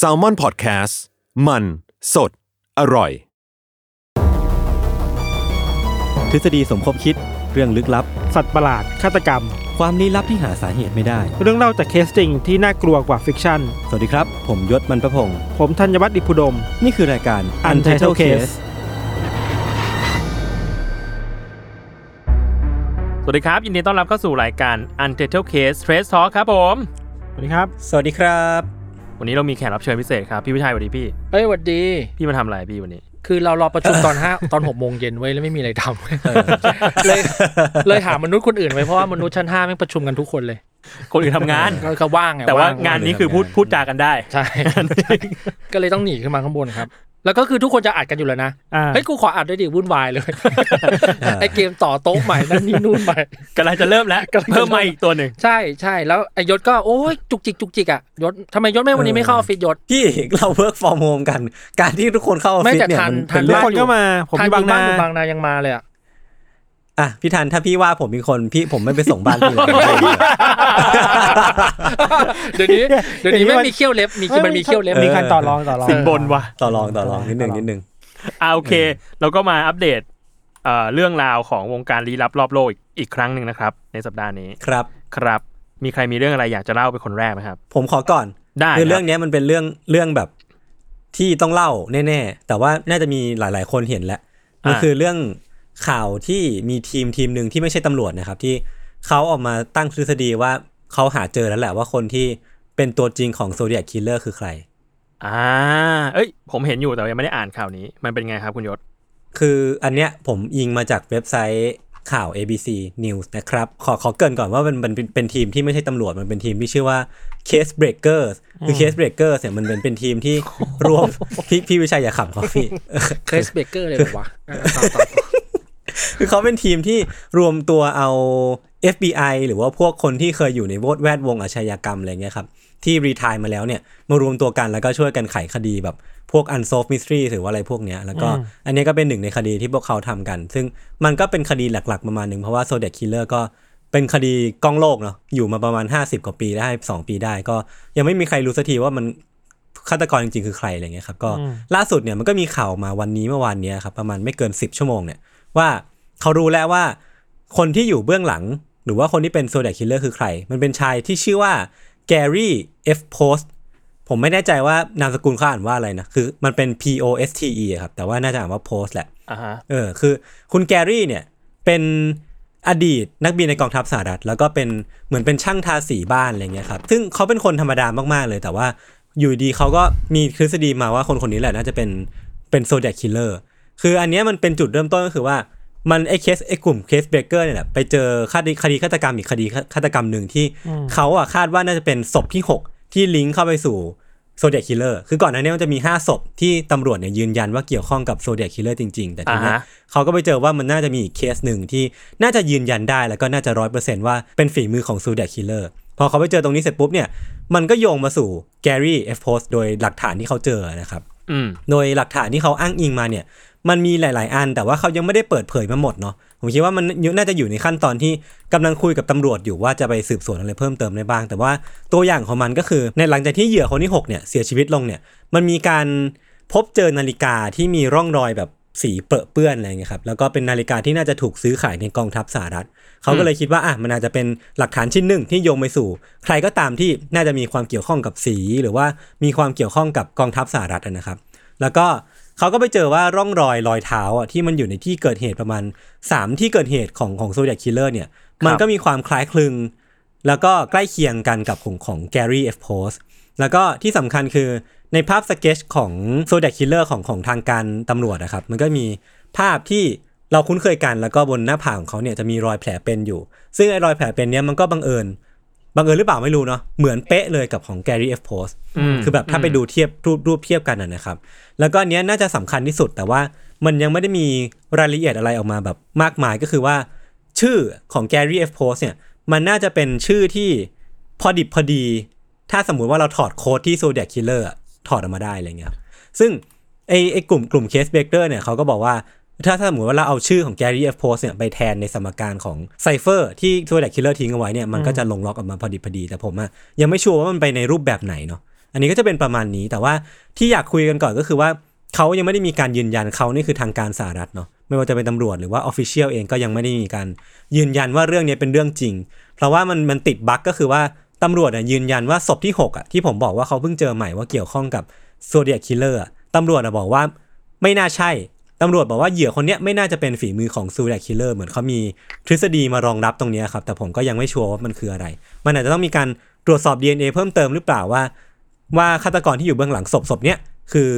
s a l m o n PODCAST มัน สด อร่อย ทฤษฎีสมคบคิดเรื่องลึกลับ สัตว์ประหลาด ฆาตกรรม ความลี้ลับที่หาสาเหตุไม่ได้ เรื่องเล่าจากเคสจริงที่น่ากลัวกว่า fiction สวัสดีครับ ผมยศมันประพงศ์ผมธัญวัฒน์อิพุดม นี่คือรายการ Untitled Case สวัสดีครับ ยินดีต้อนรับเข้าสู่รายการ Untitled Case Trace Talk ครับผม สวัสดีครับ สวัสดีครับ วันนี้เรามีแขกรับเชิญพิเศษครับ พี่วิชัยสวัสดีพี่เฮ้ยหวัดดี พี่มาทำอะไรพี่วันนี้ คือเรารอประชุมตอนห้าตอนหกโมงเย็นไว้ยแล้วไม่มีอะไรทำเลยเลยหามนุษย์คนอื่นไว้เพราะว่ามนุษย์ชั้นห้าแม่งประชุมกันทุกคนเลยคนอื่นทำงาน ก็ก็ว่างไงแต่ว่าว่งานนี้คือพูดพูดจากันได้ ใช่ ก็เลยต้องหนีขึ้นมาข้างบนครับ แล้วก็คือทุกคนจะอัดกันอยู่แล้วนะอ่าเฮ้ยกูขออัดด้วยดิวุ่นวายเลย ไอเกมต่อโต๊ะใหม่นั่นนี่นู่นไปกำลังจะเริ่มแล้วกำลังจะเริ่มเพิ่มมาอีกตัวหนึ่งใช่ใช่แล้วไอยศก็โอ้ยจุกจิกจุกจิกอะยศทำไมยศไม่วันนี้ไม่เข้าออฟฟิศยศพี่เราเวิร์กฟอร์มโฮมกัน การที่ทุกคนเข้าออฟไม่ฟิศแต่เนี่ยทันมันทัเป็นนทุเรื่กองคนก็มาผมทาอนยู่บางบ้านานอยู่บางนายังมาเลยอะ อะพี่ทันถ้าพี่ว่าผมเป็นคนพี่ผมไม่ไปส่งบ้านพี่เลยเดี๋ยวนี้เดี๋ยวนี้ไม่มีเขี้ยวเล็บมีมันมีเขี้ยวเล็บมีการต่อรองต่อรองสินบนว่ะต่อรองต่อรองนิดนึงนิดนึงอ่าโอเคเราก็มาอัปเดตเอ่อเรื่องราวของวงการลี้ลับรอบโลกอีกอีกครั้งหนึ่งนะครับ ในสัปดาห์นี้ครับครับ มีใครมีเรื่องอะไรอยากจะเล่าเป็นคนแรกไหมครับ ผมขอก่อนได้คือครับเรื่องเนี้ยมันเป็นเรื่องเรื่องแบบที่ต้องเล่าแน่ ๆ แต่ว่าน่าจะมีหลาย ๆ คนเห็นแล้วมันคือเรื่อง ข่าวที่มีทีมทีมหนึ่งที่ไม่ใช่ตำรวจนะครับ ที่เขาออกมาตั้งทฤษฎีว่าเขาหาเจอแล้วแหละว่าคนที่เป็นตัวจริงของโซเดีย c คิลเลอร์คือใคร อ่า เอ้ย ผมเห็นอยู่แต่ว่ายังไม่ได้อ่านข่าวนี้ มันเป็นไงครับคุณยศ คืออันเนี้ยผมยิงมาจากเว็บไซต์ข่าว ABC News นะครับ ขอขอเกรินก่อนว่ามันมันเป็นเป็นทีมที่ไม่ใช่ตำรวจ มันเป็นทีมที่ชื่อว่า Case Breakers คือ Case Breakers เนี่ยมันเป็นเป็นทีมที่รวมพี่พี่วิชัยอย่าขำเขาพี่เคสเบเกอร์เลยเหรอวะอะต่อต่อต่อ คือเขาเป็นทีมที่รวมตัวเอา FBI หรือว่าพวกคนที่เคยอยู่ในแวดวงอาชญากรรมอะไรเงี้ยครับ ที่รีทายมาแล้วเนี่ย มารวมตัวกันแล้วก็ช่วยกันไขคดีแบบพวก unsolved mystery หรือว่าอะไรพวกเนี้ย แล้วก็อันนี้ก็เป็นหนึ่งในคดีที่พวกเขาทำกัน ซึ่งมันก็เป็นคดีหลักๆประมาณหนึ่งเพราะว่า Zodiac Killer ก็เป็นคดีกล้องโลกเนาะอยู่มาประมาณ 50 กว่าปีได้ 2 ปีได้ ก็ยังไม่มีใครรู้สักทีว่ามันฆาตกรจริงๆคือใครอะไรเงี้ยครับก็ล่าสุดเนี่ยมันก็มีข่าวมาวันนี้เมื่อวานเนี้ยครับประมาณไม่เกิน 10 ชั่วโมงเนี่ย ว่าเขารู้แล้วว่า คนที่อยู่เบื้องหลัง หรือว่าคนที่เป็น Zodiac Killer คือใคร มันเป็นชายที่ชื่อว่า Gary F. Poste ผมไม่แน่ใจว่านามสกุลเขาอ่านว่าอะไรนะ คือมันเป็น P O S T E อะครับ แต่ว่าน่าจะอ่านว่า Poste แหละอ่าฮะเออ คือคุณ Gary เนี่ย เป็นอดีตนักบินในกองทัพสหรัฐ แล้วก็เป็นเหมือนเป็นช่างทาสีบ้านอะไรเงี้ยครับ ซึ่งเขาเป็นคนธรรมดามากๆเลย แต่ว่าอยู่ดีเขาก็มีทฤษฎีมาว่าคนคนนี้แหละน่าจะเป็นเป็น Zodiac Killer คืออันเนี้ยมันเป็นจุดเริ่มต้นก็คือว่ามันไอ้เคสไอ้กลุ่ม Case Breakers เนี่ยแหละไปเจอคดีคดีฆาตกรรมอีกคดีฆาตกรรมหนึ่งที่เขาอะคาดว่าน่าจะเป็นศพที่ 6 ที่ลิงก์เข้าไปสู่ Zodiac Killer คือก่อนหน้านี้มันจะมี 5 ศพที่ตำรวจเนี่ยยืนยันว่าเกี่ยวข้องกับ Zodiac Killer จริง ๆ แต่ทีเนี้ยอ่าฮะเขาก็ไปเจอว่ามันน่าจะมีอีกเคสหนึ่งที่น่าจะยืนยันได้แล้วก็น่าจะร้อยเปอร์เซนต์ว่าเป็นฝีมือของ Zodiac Killer พอเขาไปเจอตรงนี้เสร็จปุ๊บเนี่ยมันก็โยงมาสู่แกรี่เอฟโพสโดยหลักฐานที่เขาเจอนะครับอืมโดยหลักฐานที่เขาอ้างอิงมาเนี่ย มันมีหลาย ๆ อัน แต่ว่าเขายังไม่ได้เปิดเผยมาหมดเนาะผมคิดว่ามันน่าจะอยู่ในขั้นตอนที่กำลังคุยกับตำรวจอยู่ว่าจะไปสืบสวนอะไรเพิ่มเติมได้บ้าง แต่ว่าตัวอย่างของมันก็คือในหลังจากที่เหยื่อคนที่ 6 เนี่ยเสียชีวิตลงเนี่ยมันมีการพบเจอนาฬิกาที่มีร่องรอยแบบสีเปรอะเปื้อนอะไรเงี้ยครับแล้วก็เป็นนาฬิกาที่น่าจะถูกซื้อขายในกองทัพสหรัฐเขาก็เลยคิดว่าอะมันอาจจะเป็นหลักฐานชิ้นหนึ่งที่โยงไปสู่ ใครก็ตามที่น่าจะมีความเกี่ยวข้องกับสี หรือว่ามีความเกี่ยวข้องกับกองทัพสหรัฐนะครับ แล้วก็ เขาก็ไปเจอว่าร่องรอยรอยเท้าอะที่มันอยู่ในที่เกิดเหตุประมาณ 3 ที่เกิดเหตุของของ Zodiac Killer เนี่ย มันก็มีความคล้ายคลึง แล้วก็ใกล้เคียงกันกับของของ Gary F. Poste แล้วก็ที่สำคัญคือในภาพสเก็ตช์ของ Zodiac Killer ของของทางการตำรวจนะครับ มันก็มีภาพที่เราคุ้นเคยกันแล้วก็บนหน้าผากของเขาเนี่ยจะมีรอยแผลเป็นอยู่ ซึ่งไอ้รอยแผลเป็นเนี้ยมันก็บังเอิญ บังเอิญหรือเปล่าไม่รู้เนาะเหมือนเป๊ะเลยกับของ Gary F Post มคือแบบถ้าไปดูเทียบรูปรูปเทียบกันนะนะครับ แล้วก็อันเนี้ยน่าจะสำคัญที่สุด แต่ว่ามันยังไม่ได้มีรายละเอียดอะไรออกมาแบบมากมายก็คือว่า ชื่อของ Gary F Post เนี่ยมันน่าจะเป็นชื่อที่พอดิบพอดี ถ้าสมมุติว่าเราถอดโค้ดที่ Zodiac Killer อะถอดออกมาได้อะไรเงี้ยครับซึ่งไอไอกลุ่มกลุ่ม Case Breakers เนี่ยเขาก็บอกว่า ถ้าถ้าสมมติว่าเราเอาชื่อของ Gary F. Poste เนี่ยไปแทนในสมการของ cipher ที่ Zodiac Killer ทิ้งเอาไว้เนี่ยมันก็จะลงล็อกออกมาพอดิบพอดี แต่ผมอะยังไม่ชัวร์ว่ามันไปในรูปแบบไหนเนาะอันนี้ก็จะเป็นประมาณนี้แต่ว่าที่อยากคุยกันก่อนก็คือว่าเขายังไม่ได้มีการยืนยันเขานี่คือทางการสหรัฐเนาะไม่ว่าจะเป็นตำรวจหรือว่า official เองก็ยังไม่ได้มีการยืนยันว่าเรื่องนี้เป็นเรื่องจริง เพราะว่ามันมันติด bug ก็คือว่าตำรวจอะยืนยันว่าศพที่6อะที่ผมบอกว่าเขาเพิ่งเจอใหม่ว่าเกี่ยวข้องกับ Zodiac Killer ตำรวจบอกว่าไม่น่าใช่ ตำรวจบอกว่าเหยื่อคนเนี้ยไม่น่าจะเป็นฝีมือของ Zodiac Killer เหมือนเขามีทฤษฎีมารองรับตรงเนี้ยครับ แต่ผมก็ยังไม่ชัวร์ว่ามันคืออะไร มันอาจจะต้องมีการตรวจสอบ DNA เพิ่มเติมหรือเปล่าว่า ว่าฆาตกรที่อยู่เบื้องหลังศพศพเนี้ยคือ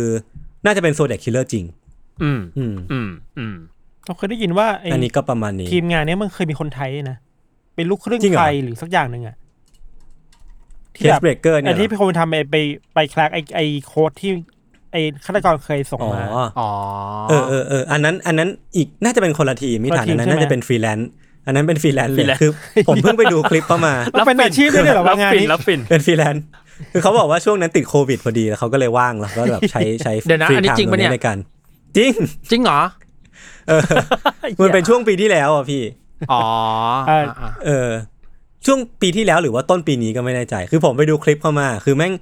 น่าจะเป็น Zodiac Killer จริง อืม อืม อืม อืมเราเคยได้ยินว่าไอ้อันนี้ก็ประมาณนี้ทีมงานเนี้ยมันเคยมีคนไทยด้วยนะ เป็นลูกครึ่งจริงเหรอไทยหรือสักอย่างหนึ่งอะเคสเบรกเกอร์เนี่ไอ้ยเหรที่อเป็นคนทำไปไปไปแคลกไอ้ไอ้โค้ดที่ ไอ้ฆาตกรเคยส่งอ๋อมาอ๋อเออเออเอออันนั้นอันนั้นอีกน่าจะเป็นคนละทีมไม่ทันคนละทีมอันนั้นใช่ไหมน่าจะเป็นฟรีแลนซ์อันนั้นเป็นฟรีแลนซ์เลย freelance คือ ผมเพิ่งไปดูคลิปเข้ามามันเป็นอาชีพด้วยเหรอวะงานฟินนี้แล้วฟินเป็นฟรีแลนซ์คือเขาบอกว่าช่วงนั้นติดโควิดพอดีแล้วเขาก็เลยว่างแล้วก็แบบใช้ใช้เดี๋ยวนะฟรีอันนี้ไทม์จริงปะเนี่ยในการจริงจริงเหรอมันเป็นช่วงปีที่แล้วอะพี่อ๋อเอออะเออช่วงปีที่แล้วหรือว่าต้นปีนี้ก็ไม่แน่ใจ คือผมไปดูคลิปเข้ามา คือแม่ง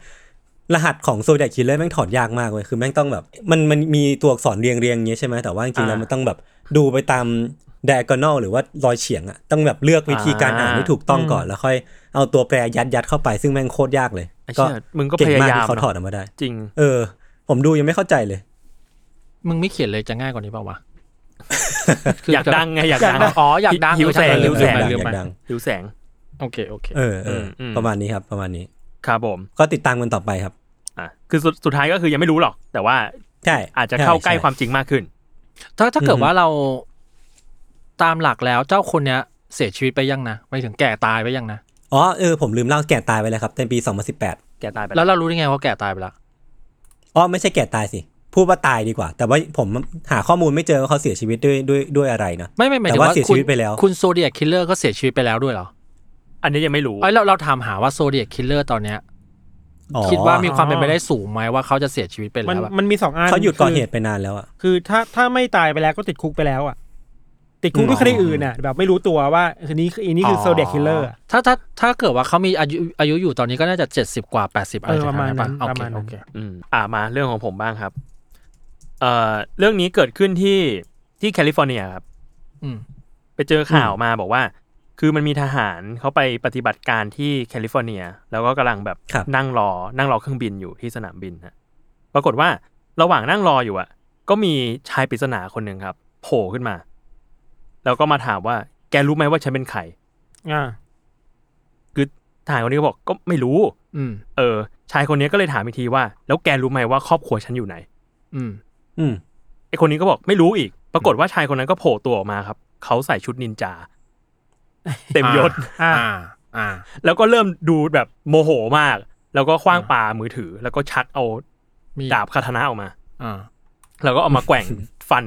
รหัสของโซ d ด a คิลเลอร์แม่งถอดยากมากเลยคือแม่งต้องแบบ มันมันมีตัวอักษรเรียงเรียงๆอย่างเงี้ยใช่ไหมแต่ว่าจริงๆแล้วอ่ามัมันต้องแบบดูไปตาม diagonal หรือว่ารอยเฉียงอะต้องแบบเลือกวิธีการอ่านอ่าที่ถูกต้องก่อนแล้วค่อยเอาตัวแปรยัดยัดเข้าไปซึ่งแม่งโคตรยากเลยไอ้ก็เชี่ยมึงก็เก่พงยามากยามที่เขาถอดนะออกมาได้ จริง เออ ผมดูยังไม่เข้าใจเลย มึงไม่เขียนเลยจะง่ายกว่านี้เปล่าวะอยากดังไงอยากดังอ๋ออยากดังหิวแสงเออหิวแสงลืมไปลืมอยาไปกดังหิวแสงโอเคโอเคเออเอออมประมาณนี้ครับ ประมาณนี้ ครับผม ก็ติดตามกันต่อไปครับอะคือสุดสุดท้ายก็คือยังไม่รู้หรอก แต่ว่าใช่อาจจะเข้าใกล้ช่ความจริงมากขึ้น ถ้าถ้าเกิดอือฮึว่าเราตามหลักแล้วเจ้าคนเนี้ยเสียชีวิตไปยังนะไปถึงแก่ตายไปยังนะอ๋อเออผมลืมเล่าแก่ตายไปแล้วครับในปี 2018 แกตายไปแล้วเรารู้ได้ไงว่าแก่ตายไปแล้วอ๋อไม่ใช่แก่ตายสิพูดว่าตายดีกว่า แต่ว่าผมหาข้อมูลไม่เจอว่าเขาเสียชีวิตด้วยด้วยด้วยอะไรนะไม่ไม่หมายแต่ถึงว่าว่าเสียชีวิตไปแล้วคุณ Zodiac Killer ก็เสียชีวิตไปแล้วด้วยเหรอ อันนี้ยังไม่รู้ไอ้ยเราเราถามหาว่าโซเดียคิลเลอร์ตอนเนี้ยอ๋อคิดว่ามีความเป็นไปได้สูงไหมว่าเขาจะเสียชีวิตไปมันแล้วอะมันมีสองอันเขาหยุดก่อเหตุคืไปนานแล้วอะคือถ้าถ้าไม่ตายไปแล้วก็ติดคุกไปแล้วอะ ติดคุกด้วยคดีอื่นอะ แบบไม่รู้ตัวว่าคืนนี้คืออันนี้คือ Zodiac Killerลเลอร์ ถ้าถ้าถ้าเกิดว่าเขามีอายุอายุอยู่ตอนนี้ก็น่าจะเจ็ดสิบกว่าแปดสิบอะไรเออประมาณแถวนั้นโอประเคมาณนั้น โอเคอืมอ่ามาเรื่องของผมบ้างครับเอ่อเรื่องนี้เกิดขึ้นที่ที่แคลิฟอร์เนียครับ อืม ไปเจอข่าวมาบอกว่า คือมันมีทหารเขาไปปฏิบัติการที่แคลิฟอร์เนีย แล้วก็กำลังแบบนั่งรอ นั่งรอเครื่องบินอยู่ที่สนามบินฮะปรากฏว่าระหว่างนั่งรออยู่อะก็มีชายปริศนาคนหนึ่งครับโผล่ขึ้นมา แล้วก็มาถามว่า แกรู้ไหมว่าฉันเป็นใครอ่าคือทหารคนนี้ก็บอกก็ไม่รู้ อืม เออ ชายคนนี้ก็เลยถามอีกทีว่า แล้วแกรู้ไหมว่าครอบครัวฉันอยู่ไหน อืม อืมไอคนนี้ก็บอกไม่รู้อีก ปรากฏว่าชายคนนั้นก็โผล่ตัวออกมาครับ เขาใส่ชุดนินจา เต็มยศอ่าอ่าอ่า แล้วก็เริ่มดูแบบโมโหมาก แล้วก็คว้างปามือถือ แล้วก็ชักเอามีดาบคาทนะออกมาอ่าแล้วก็เอามาแกว่งฟัน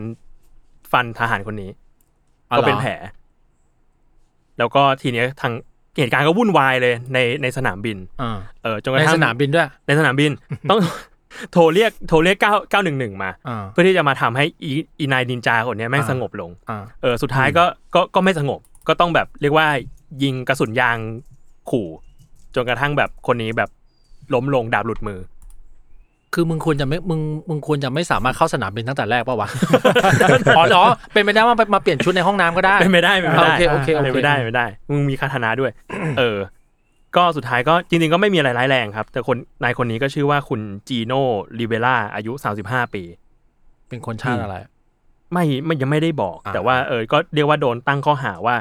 ฟันทหารคนนี้อ๋อก็เหรอเป็นแผล แล้วก็ทีเนี้ยทางเหตุการณ์ก็วุ่นวายเลยในในสนามบินอ่าเออจนกในระทั่งสนามบินด้วย ในสนามบินต้องโทรเรียกโทรเรียกเก้าเก้าหนึ่งหนึ่งมาอ่าเพื่อที่จะมาทำให้อีอีนายนินจาคนเนี้ยแม่งอ่าสงบลงอ่าเออสุดท้ายก็ก็ก็ไม่สงบ ก็ต้องแบบเรียกว่ายิงกระสุนยางขู่จนกระทั่งแบบคนนี้แบบล้มลงดาบหลุดมือ คือมึงควรจะไม่มึงมึงควรจะไม่สามารถเข้าสนามบินตั้งแต่แรกป่าวะอ๋อเหรอเป็นไปได้ว่ามาเปลี่ยนชุดในห้องน้ำก็ได้เป็นไม่ได้เป็นไม่ได้โอเคโอเคโอเคเป็นไม่ได้เป็นไม่ได้มึงมีคาถนาด้วย เออ ก็สุดท้ายก็จริงๆก็ไม่มีอะไรร้ายแรงครับ แต่คนนายคนนี้ก็ชื่อว่าคุณจีโน่ลิเวล่าอายุ35ปี เป็นคนชาติอะไรไม่ไม่ยังไม่ได้บอกอ่าแต่ว่าเออ ก็เรียกว่าโดนตั้งข้อหาว่า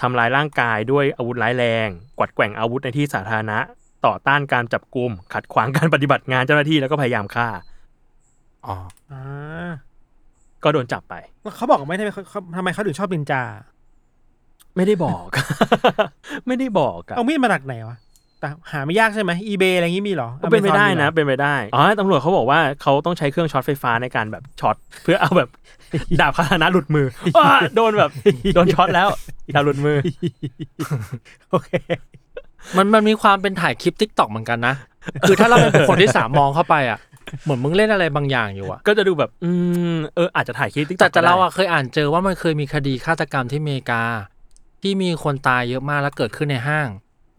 ทำลายร่างกายด้วยอาวุธร้ายแรง กวัดแกว่งอาวุธในที่สาธารณะ ต่อต้านการจับกุมขัดขวางการปฏิบัติงานเจ้าหน้าที่แล้วก็พยายามฆ่า อ๋ออ่าก็โดนจับไปแล้วเขาบอกไม่ได้เขาเขาทำไมเขาถึงชอบนินจา ไม่ได้บอก ไม่ได้บอกอะเอามีดมาจากไหนวะ แต่หาไม่ยากใช่ไหม eBay อะไรอย่างงี้มีเหรอก็เป็นไป Amazon ได้มีเหรนะอเป็นไปได้อ๋อตำรวจเขาบอกว่าเขาต้องใช้เครื่องช็อตไฟฟ้าในการแบบช็อตเพื่อเอาแบบดาบคาตานะหลุดมืออ้าโดนแบบโดนช็อตแล้วดาบหลุดมือโอเคมันมันมีความเป็นถ่ายคลิป TikTok เหมือนกันนะคือถ้าเราเป็นคนที่สามมองเข้าไปอะเหมือนมึงเล่นอะไรบางอย่างอยู่อะก็จะดูแบบ อืมเอออาจจะถ่ายคลิป TikTok แต่แต่เราก็ได้อะเคยอ่านเจอว่ามันเคยมีคดีฆาตกรรมที่อเมริกา ที่มีคนตายเยอะมากแล้วเกิดขึ้นในห้าง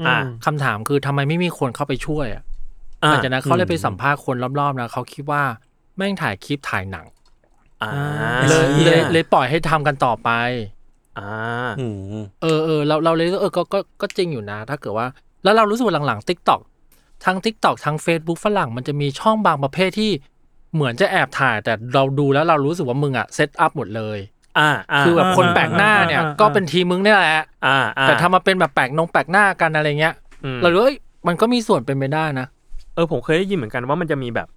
อ่าคำถามคือทำไมไม่มีคนเข้าไปช่วยอะอ่าหลังจากนั้นเขาเลยไปสัมภาษณ์คนรอบๆนะเขาคิดว่าแม่งถ่ายคลิปถ่ายหนังอ่าเลยเชี่ยเลยเลยปล่อยให้ทำกันต่อไปอ่าอืมเออเออเราเราเลยก็เออก็ก็ก็จริงอยู่นะ ถ้าเกิดว่า แล้วเรารู้สึกว่าหลังๆ t ิ k t o k ทั้ง t ิ k t o k ทั้ง Facebook ฝรั่งมันจะมีช่องบางประเภทที่เหมือนจะแอบถ่าย แต่เราดูแล้วเรารู้สึกว่ามึงอะเซตอัพหมดเลยอ่าา คือแบบคนแปลกหน้าเนี่ยอ่าอ่าก็เป็นทีมมึงนี่แหละอ่าอ่าแต่ถ้ามาเป็นแบบแปลกนงแปลกหน้ากันอะไรเงี้ยอืมเราเลยเอ้ยมันก็มีส่วนเป็นไปได้นะเออผมเคยได้ยินเหมือนกันว่ามันจะมีแบบ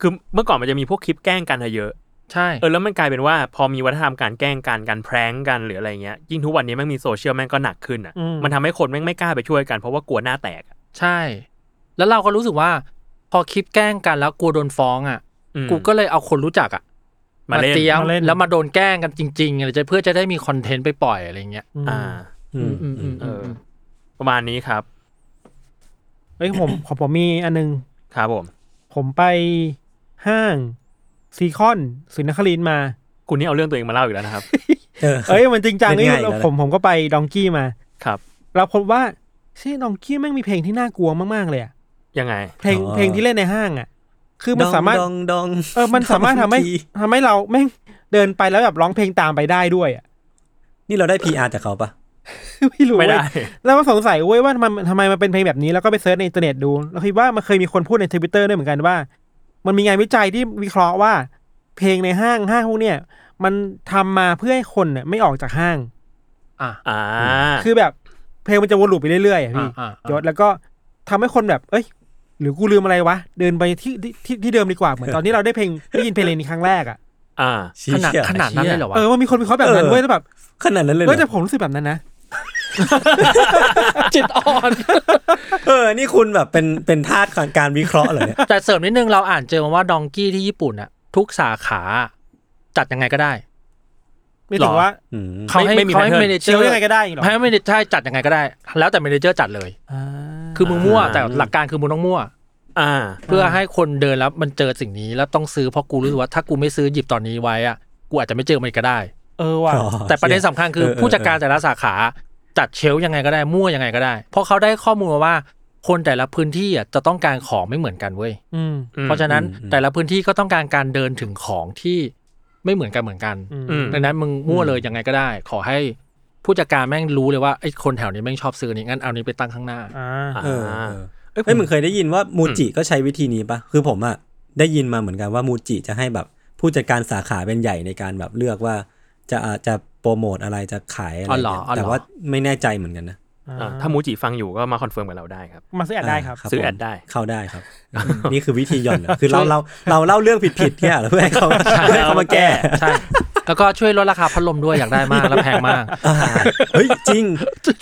คือเมื่อก่อนมันจะมีพวกคลิปแกล้งกันอะเยอะใช่เออแล้วมันกลายเป็นว่าพอมีวัฒนธรรมการแกล้งกันการแพร้งกันหรืออะไรเงี้ยยิ่งทุกวันนี้แม่งมีโซเชียลแม่งก็หนักขึ้นอะอืมมันทำให้คนแม่งไม่กล้าไปช่วยกันเพราะว่ากลัวหน้าแตกอะใช่ แล้วเราก็รู้สึกว่า พอคลิปแกล้งกันแล้วกลัวโดนฟ้องอะอืมกูก็เลยเอาคนรู้จักอะ มาเล่นเตรียมมาเล่นแล้วมาโดนแกล้งกันจริงๆอะไรจะเพื่อจะได้มีคอนเทนต์ไปปล่อยอะไรเงี้ย อ่า อืมอืมอืมเออือมประมาณนี้ครับเอ้ยผมของผมมีอันนึง ครับผม ผมไปห้างซีคอนศรีนครินทร์มา คุณนี่เอาเรื่องตัวเองมาเล่าอีกแล้วนะครับ เออเอ้ยมันจริงจังเป็นนี่ไงอีกแล้วนะผมผมก็ไปดองกี้มาครับ เราพบว่าเช่ดองกี้แม่งมีเพลงที่น่ากลัวมากๆเลยอะยังไง เพลงอ๋อเพลงที่เล่นในห้างอะ คือมันสามารถดองดองเออมันสามารถทำให้ทีทำให้เราแม่งเดินไปแล้วแบบร้องเพลงตามไปได้ด้วยอะนี่เราได้ PR จากเขาปะไม่รู้ไม่ได้เว้ยแล้วก็สงสัยเว้ยว่ามันทำไมมันเป็นเพลงแบบนี้แล้วก็ไป search ในอินเทอร์เน็ตดูแล้วคิดว่ามันเคยมีคนพูดในทวิตเตอร์ด้วยเหมือนกันว่า มันมีงานวิจัยที่วิเคราะห์ว่า เพลงในห้างห้างพวกเนี้ยมันทำมาเพื่อให้คนเนี่ยไม่ออกจากห้าง อะอ่าคือแบบเพลงมันจะวน loop ไปเรื่อยๆอะพี่อ่าอ่ายศแล้วก็ทำให้คนแบบ เอ้ย หรือกูลืมอะไรวะ เดินไปที่ที่ที่ที่เดิมดีกว่าเหมือนตอนที่เราได้เพลงได้ยินเพลงนี้ครั้งแรกอะอ่าขนาดเชี่ยขนาดนั้นเลยเหรอวะเออมันมีคนวิเคราะห์แบบนั้นเออเว้ยแล้วแบบ ขนาดนั้นเลยเหรเฮ้ยอแต่ผมรู้สึกแบบนั้นนะจิตอ่อน เออ นี่คุณแบบเป็นเป็นทาสของการวิเคราะห์เหรอเนี่ยแต่เสริมนิดนึงเราอ่านเจอมาว่า Donki ที่ญี่ปุ่นอะทุกสาขาจัดยังไงก็ได้ไม่ถึงว่าอืมเขาให้ไม่มีเขาให้ pattern เมเนเจเชี่ยยังไงก็ได้อย่างงี้เหรอให้ manager จัดยังไงก็ได้ แล้วแต่ manager จัดเลยอ่า คือมึงมั่วอ่าแต่หลักการคือมึงต้องมั่วอ่า เพื่อให้คนเดินแล้วมันเจอสิ่งนี้แล้วต้องซื้อเพราะกูรู้สึกว่าถ้ากูไม่ซื้อหยิบตอนนี้ไว้อะกูอาจจะไม่เจอมันก็ได้ เออว่ะอ๋อแต่ประเด็นสำคัญคือเออเออผู้จัดการแต่ละสาขาจัดเชลฟ์ยังไงก็ได้มั่วยังไงก็ได้ เพราะเขาได้ข้อมูลมาว่าคนแต่ละพื้นที่อะจะต้องการของไม่เหมือนกันเว้ยอืมเพราะฉะนั้นอืมแต่ละพื้นที่ก็ต้องการการเดินถึงของที่ไม่เหมือนกันเหมือนกันอืมอืมดังนั้นมึงมั่วเลยยังไงก็ได้ ขอให้ ผู้จัดการแม่งรู้เลยว่าไอ้คนแถวนี้แม่งชอบซื้อนี่งั้นเอานี้ไปตั้งข้างหน้าอ่าเออเออเอ้ยผเฮ้ยมมึงเคยได้ยินว่า Muji ก็ใช้วิธีนี้ปะคือผมอะได้ยินมาเหมือนกันว่า Muji จะให้แบบผู้จัดการสาขาเป็นใหญ่ในการแบบเลือกว่าจะอะจะโปรโมทอะไรจะขายอะไรอ๋อเหรอเนี่ยอ๋อเหรอแต่ว่าไม่แน่ใจเหมือนกันนะอ่าถ้ามูจิฟังอยู่ก็มา confirm กับเราได้ครับ มาซื้อ ad ได้ครับ ซื้อผม ad ได้เข้าได้ครับ นี่คือวิธีหย่อนเหรอคือเราเราเราเล่าเรื่องผิดๆเนี่ยเหรอเพื่อให้เขาเพื่อให้เขามาแก้ใช่ แล้วก็ช่วยลดราคาพัดลมด้วยอยากได้มากแล้วแพงมากอ่าเฮ้ยจริง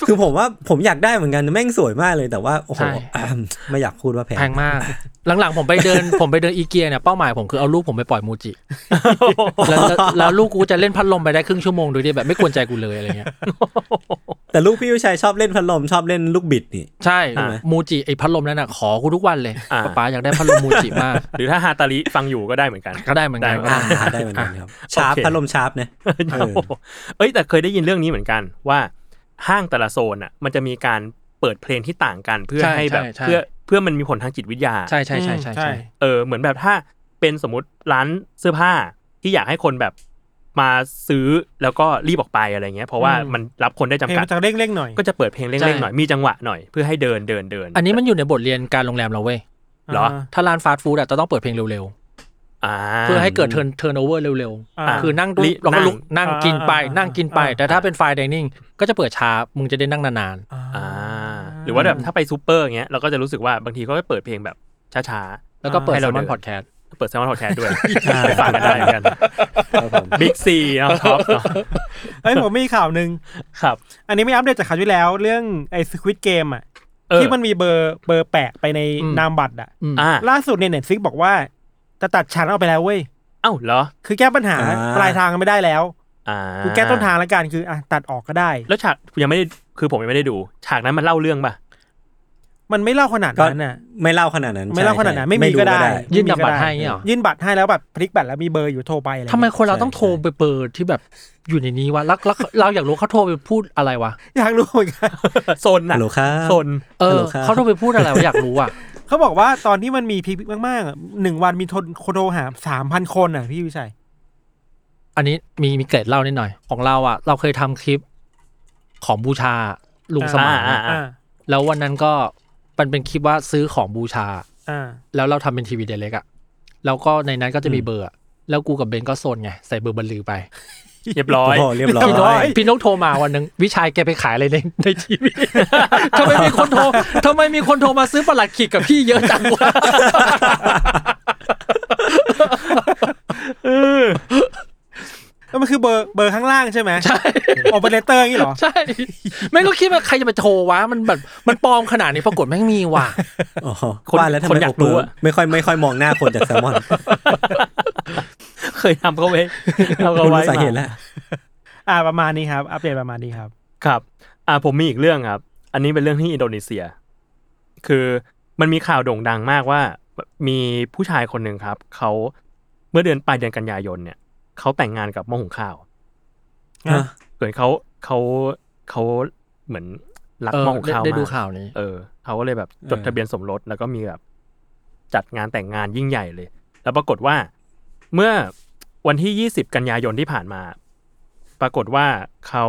คือผมว่าผมอยากได้เหมือนกันแม่งสวยมากเลยแต่ว่าโอ้โหใช่อะไม่อยากพูดว่าแพงแพงมาก หลังๆผมไปเดินผมไปเดินอีเกียเนี่ยเป้าหมายผมคือเอาลูกผมไปปล่อยมูจิแล้วแล้วแล้วลูกกูจะเล่นพัดลมไปได้ครึ่งชั่วโมงโดยที่แบบไม่กวนใจกูเลยอะไรเงี้ยแต่ลูกพี่วิชัยชอบเล่นพัดลมชอบเล่นลูกบิดนี่ใช่ใช่ไหมมูจิไอพัดลมนั่นน่ะขอกูทุกวันเลยอ่าป๊าป๊าอยากได้พัดลมมูจิมาก หรือถ้าฮาตาริฟังอยู่ก็ได้เหมือนกันก็ได้เหมือนกันได้อ่าได้เหมือนกันครับชาร์ปโอเคพัดลมชาร์ปนะเออเอ้ยแต่เคยได้ยินเรื่องนี้เหมือนกันว่าห้างแต่ละโซนอะ มันจะมีการเปิดเพลงที่ต่างกันเพื่อใช่ให้แบบใช่ใช่เพื่อเพื่อมันมีผลทางจิตวิทยาใช่ใช่ใช่ใช่ใช่ใช่เออเหมือนแบบถ้าเป็นสมมติร้านเสื้อผ้าที่อยากให้คนแบบมาซื้อแล้วก็รีบออกไปอะไรเงี้ย เพราะว่าอืมมันรับคนได้จำเพลงกัดมันจะเร่งๆหน่อยก็จะเปิดเพลงเร่งๆหน่อยมีจังหวะหน่อยเพื่อให้เดินเดินเดินอันนี้มันอยู่ในบทเรียนการโรงแรมเราเว้ยเหรอถ้าร้านฟาสต์ฟู้ดอะจะต้องเปิดเพลงเร็วอ่าๆ เพื่อให้เกิด turn turnover เร็วอ่าๆคือนั่งดูลิเราก็ลุกนั่งนั่งกินไปอ่านั่งกินไปอ่าแต่ถ้าเป็น fine dining ก็จะเปิดช้า มึงจะได้นั่งนานอ่าหรือว่าแบบถ้าไปซูเปอร์อย่างเงี้ยเราก็จะรู้สึกว่าบางทีก็เปิดเพลงแบบช้าๆ แล้วก็เปิดให้แซเรามมอนเดินพอดแคสต์ๆเปิด Salmon Podcast ด้วยไปฟังกันได้เหมือนกันครับผม Big C เนาะ Tops เนาะเอ้ยผมมีข่าวหนึ่งครับ อันนี้ไม่อัปเดตจากข่าวที่แล้วเรื่องไอ้ Squid Game อะเออที่มันมีเบอร์เบอร์แปะไปในอืมนามบัตรอะอืมอ่าล่าสุดเนี่ย Netflix บอกว่า จะตัดฉากนั้นออกไปแล้วเว้ย เอ้าเหรอ คือแก้ปัญหาอ่า ปลายทางไม่ได้แล้วอ่าคือแก้ต้นทางแล้วกันคืออะตัดออกก็ได้ แล้วฉากยังไม่ได้คือผมยังไม่ได้ดู ฉากนั้นมันเล่าเรื่องป่ะมันไม่เล่าขนาดก็นั้นน่ะ ไม่เล่าขนาดนั้นไม่เล่าใช่ขนาดนั้นใช่ไม่มีรู้ก็ได้ยื่นไม่มีนามบัตรให้เงี้ยเหรอ ยื่นบัตรให้แล้วแบบพลิกบัตรแล้วมีเบอร์อยู่โทรไปอะไรทำไมเงี้ยคนเราต้องโทรไปเปิดที่แบบอยู่ในนี้วะแล้วแล้วเราอยากรู้เขาโทรไปพูดอะไรวะอยากรู้เหมือนกัน โซนฮัน่ะลโหลครับ โซน เอฮัลอโหลครับ เขาโทรไปพูดอะไรวะอยากรู้อะ เขาบอกว่าตอนที่มันมีพีคมากๆอะหนึ่งวันมีคนคนโทรหาสามพันคนอะพี่วิชัย อันนี้มีมีเกร็ดเล่านิดหน่อย ของเราอะ เราเคยทำคลิปของบูชาลุงสมานอ่าอ่าแล้ววันนั้นก็มันเป็นคลิปว่าซื้อของบูชาอ่าแล้วเราทำเป็นทีวีเดเล็กอะแล้วก็ในนั้นก็จะมีเบอร์อะแล้วกูกับเบนก็โซนไง ใส่เบอร์บันลือไป เรียบร้อยโอ้โหเรียบร้อพี่นกยพี่นกโทรมาวันหนึ่งวิชัยแกไปขายอะไรในในทีวีทำไมมีคนโทรทำไมมีคนโทรมาซื้อประหลัดขีดกับพี่เยอะจังวะ แล้วมันคือเบอร์เบอร์ข้างล่างใช่ไหมใช่โอเปอเรเตอร์อย่างนี้เหรอ ใช่แม่งก็คิดว่าใครจะไปโทรวะ มันแบบมันปลอมขนาดนี้ปรากฏแม่งมีว่ะอ๋อคนว่าแล้วทำคนไมอยากโอเปรู้ออะไม่ค่อยไม่ค่อยมองหน้าคนจากแซลมอน เคยทำเขาไว้ทำเขารู้ไว้สาเหตุแล้วอ่าประมาณนี้ครับ อัปเดตประมาณนี้ครับ ครับ อ่าผมมีอีกเรื่องครับ อันนี้เป็นเรื่องที่อินโดนีเซีย คือมันมีข่าวโด่งดังมากว่า มีผู้ชายคนหนึ่งครับเขาเมื่อเดือนปลายเดือนกันยายนเนี่ย เขาแต่งงานกับหม้อหุงข้าวอะเหมือนเขาเขาเขาเหมือนรักเออหม้อหุงได้ข้าวได้มาดูกข่าวนี้ เออเขาก็เลยแบบจดเออทะเบียนสมรสแล้วก็มีแบบจัดงานแต่งงานยิ่งใหญ่เลย แล้วปรากฏว่าเมื่อวันที่ยี่สิบกันยายนที่ผ่านมา ปรากฏว่าเขา